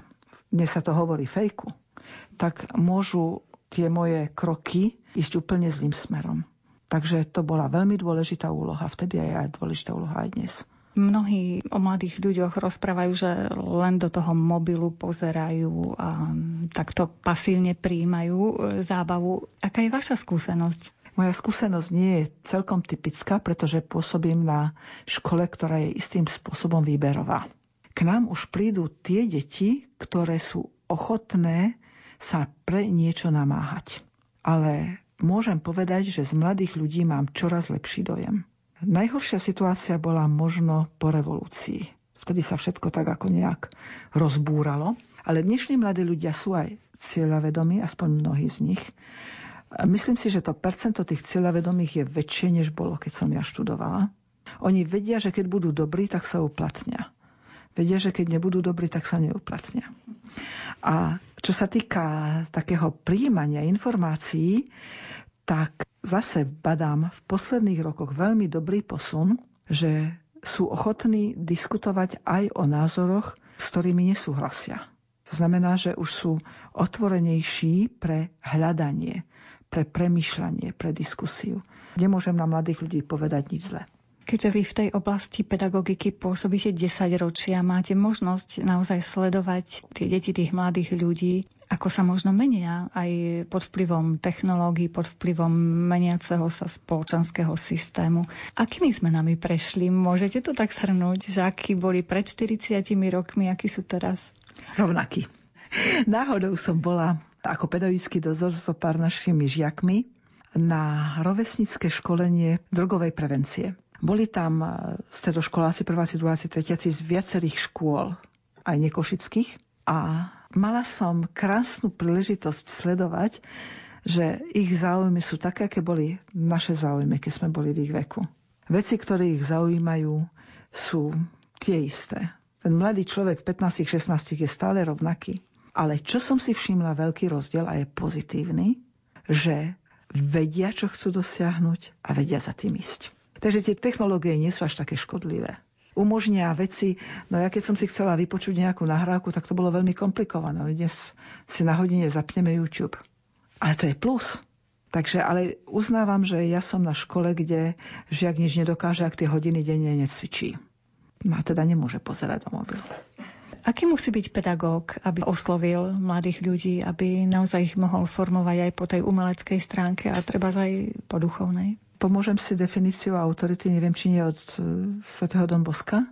dnes sa to hovorí fejku, tak môžu tie moje kroky ísť úplne zlým smerom. Takže to bola veľmi dôležitá úloha, vtedy aj, aj dôležitá úloha aj dnes. Mnohí o mladých ľuďoch rozprávajú, že len do toho mobilu pozerajú a takto pasívne príjmajú e, zábavu. Aká je vaša skúsenosť? Moja skúsenosť nie je celkom typická, pretože pôsobím na škole, ktorá je istým spôsobom výberová. K nám už prídu tie deti, ktoré sú ochotné sa pre niečo namáhať. Ale môžem povedať, že z mladých ľudí mám čoraz lepší dojem. Najhoršia situácia bola možno po revolúcii. Vtedy sa všetko tak ako nejak rozbúralo. Ale dnešní mladí ľudia sú aj cieľavedomí, aspoň mnohí z nich. Myslím si, že to percento tých cieľavedomých je väčšie, než bolo, keď som ja študovala. Oni vedia, že keď budú dobrí, tak sa uplatnia. Vedia, že keď nebudú dobrí, tak sa neuplatnia. A čo sa týka takého príjmania informácií, tak zase badám v posledných rokoch veľmi dobrý posun, že sú ochotní diskutovať aj o názoroch, s ktorými nesúhlasia. To znamená, že už sú otvorenejší pre hľadanie, pre premyšľanie, pre diskusiu. Nemôžem na mladých ľudí povedať nič zlé. Keďže vy v tej oblasti pedagogiky pôsobíte 10 ročia, máte možnosť naozaj sledovať tie deti tých mladých ľudí, ako sa možno menia aj pod vplyvom technológií, pod vplyvom meniaceho sa spoločenského systému. Akými zmenami prešli? Môžete to tak shrnúť, že akí boli pred 40 rokmi, akí sú teraz? Rovnakí. Náhodou som bola ako pedagogický dozor so pár našimi žiakmi na rovesnické školenie drogovej prevencie. Boli tam e, stredoškoláci, prváci, druháci, tretiaci z viacerých škôl, aj nekošických. A mala som krásnu príležitosť sledovať, že ich záujmy sú také, aké boli naše záujmy, keď sme boli v ich veku. Veci, ktoré ich zaujímajú, sú tie isté. Ten mladý človek v 15-16 je stále rovnaký. Ale čo som si všimla veľký rozdiel a je pozitívny, že vedia, čo chcú dosiahnuť a vedia za tým ísť. Takže tie technológie nie sú až také škodlivé. Umožnia veci, no ja keď som si chcela vypočuť nejakú nahrávku, tak to bolo veľmi komplikované. Dnes si na hodine zapneme YouTube. Ale to je plus. Takže ale uznávam, že ja som na škole, kde žiak nič nedokáže, ak tie hodiny denne necvičí. No a teda nemôže pozerať do mobilu. Aký musí byť pedagóg, aby oslovil mladých ľudí, aby naozaj ich mohol formovať aj po tej umeleckej stránke a treba aj po duchovnej? Pomôžem si definíciu autority, neviem, či nie od e, svätého Don Boska,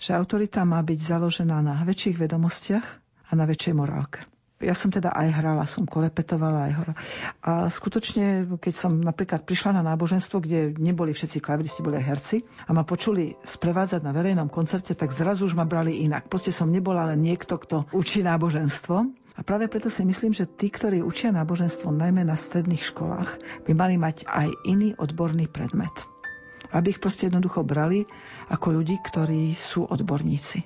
že autorita má byť založená na väčších vedomostiach a na väčšej morálke. Ja som teda aj hrala, som kolepetovala aj hora. A skutočne, keď som napríklad prišla na náboženstvo, kde neboli všetci klaviristi, boli aj herci a ma počuli sprevádzať na verejnom koncerte, tak zrazu už ma brali inak. Proste som nebola len niekto, kto učí náboženstvo. A práve preto si myslím, že tí, ktorí učia náboženstvo najmä na stredných školách, by mali mať aj iný odborný predmet. Aby ich proste jednoducho brali ako ľudí, ktorí sú odborníci.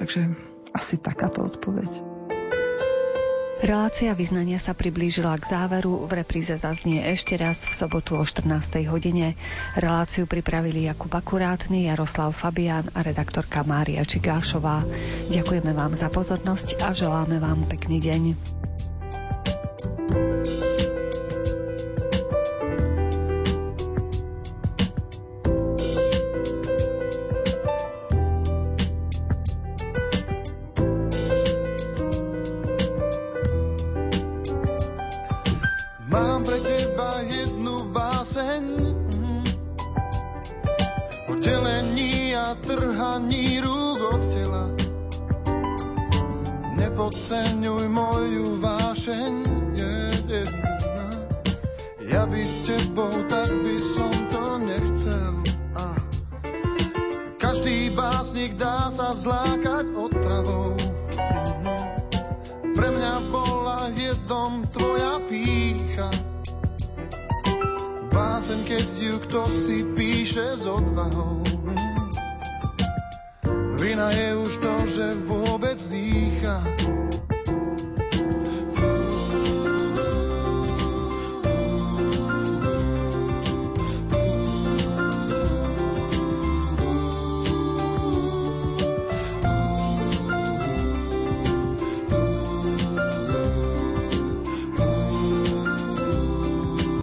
Takže asi takáto odpoveď. Relácia vyznania sa priblížila k záveru. V repríze zaznie ešte raz v sobotu o 14. hodine. Reláciu pripravili Jakub Akurátny, Jaroslav Fabián a redaktorka Mária Čigášová. Ďakujeme vám za pozornosť a želáme vám pekný deň.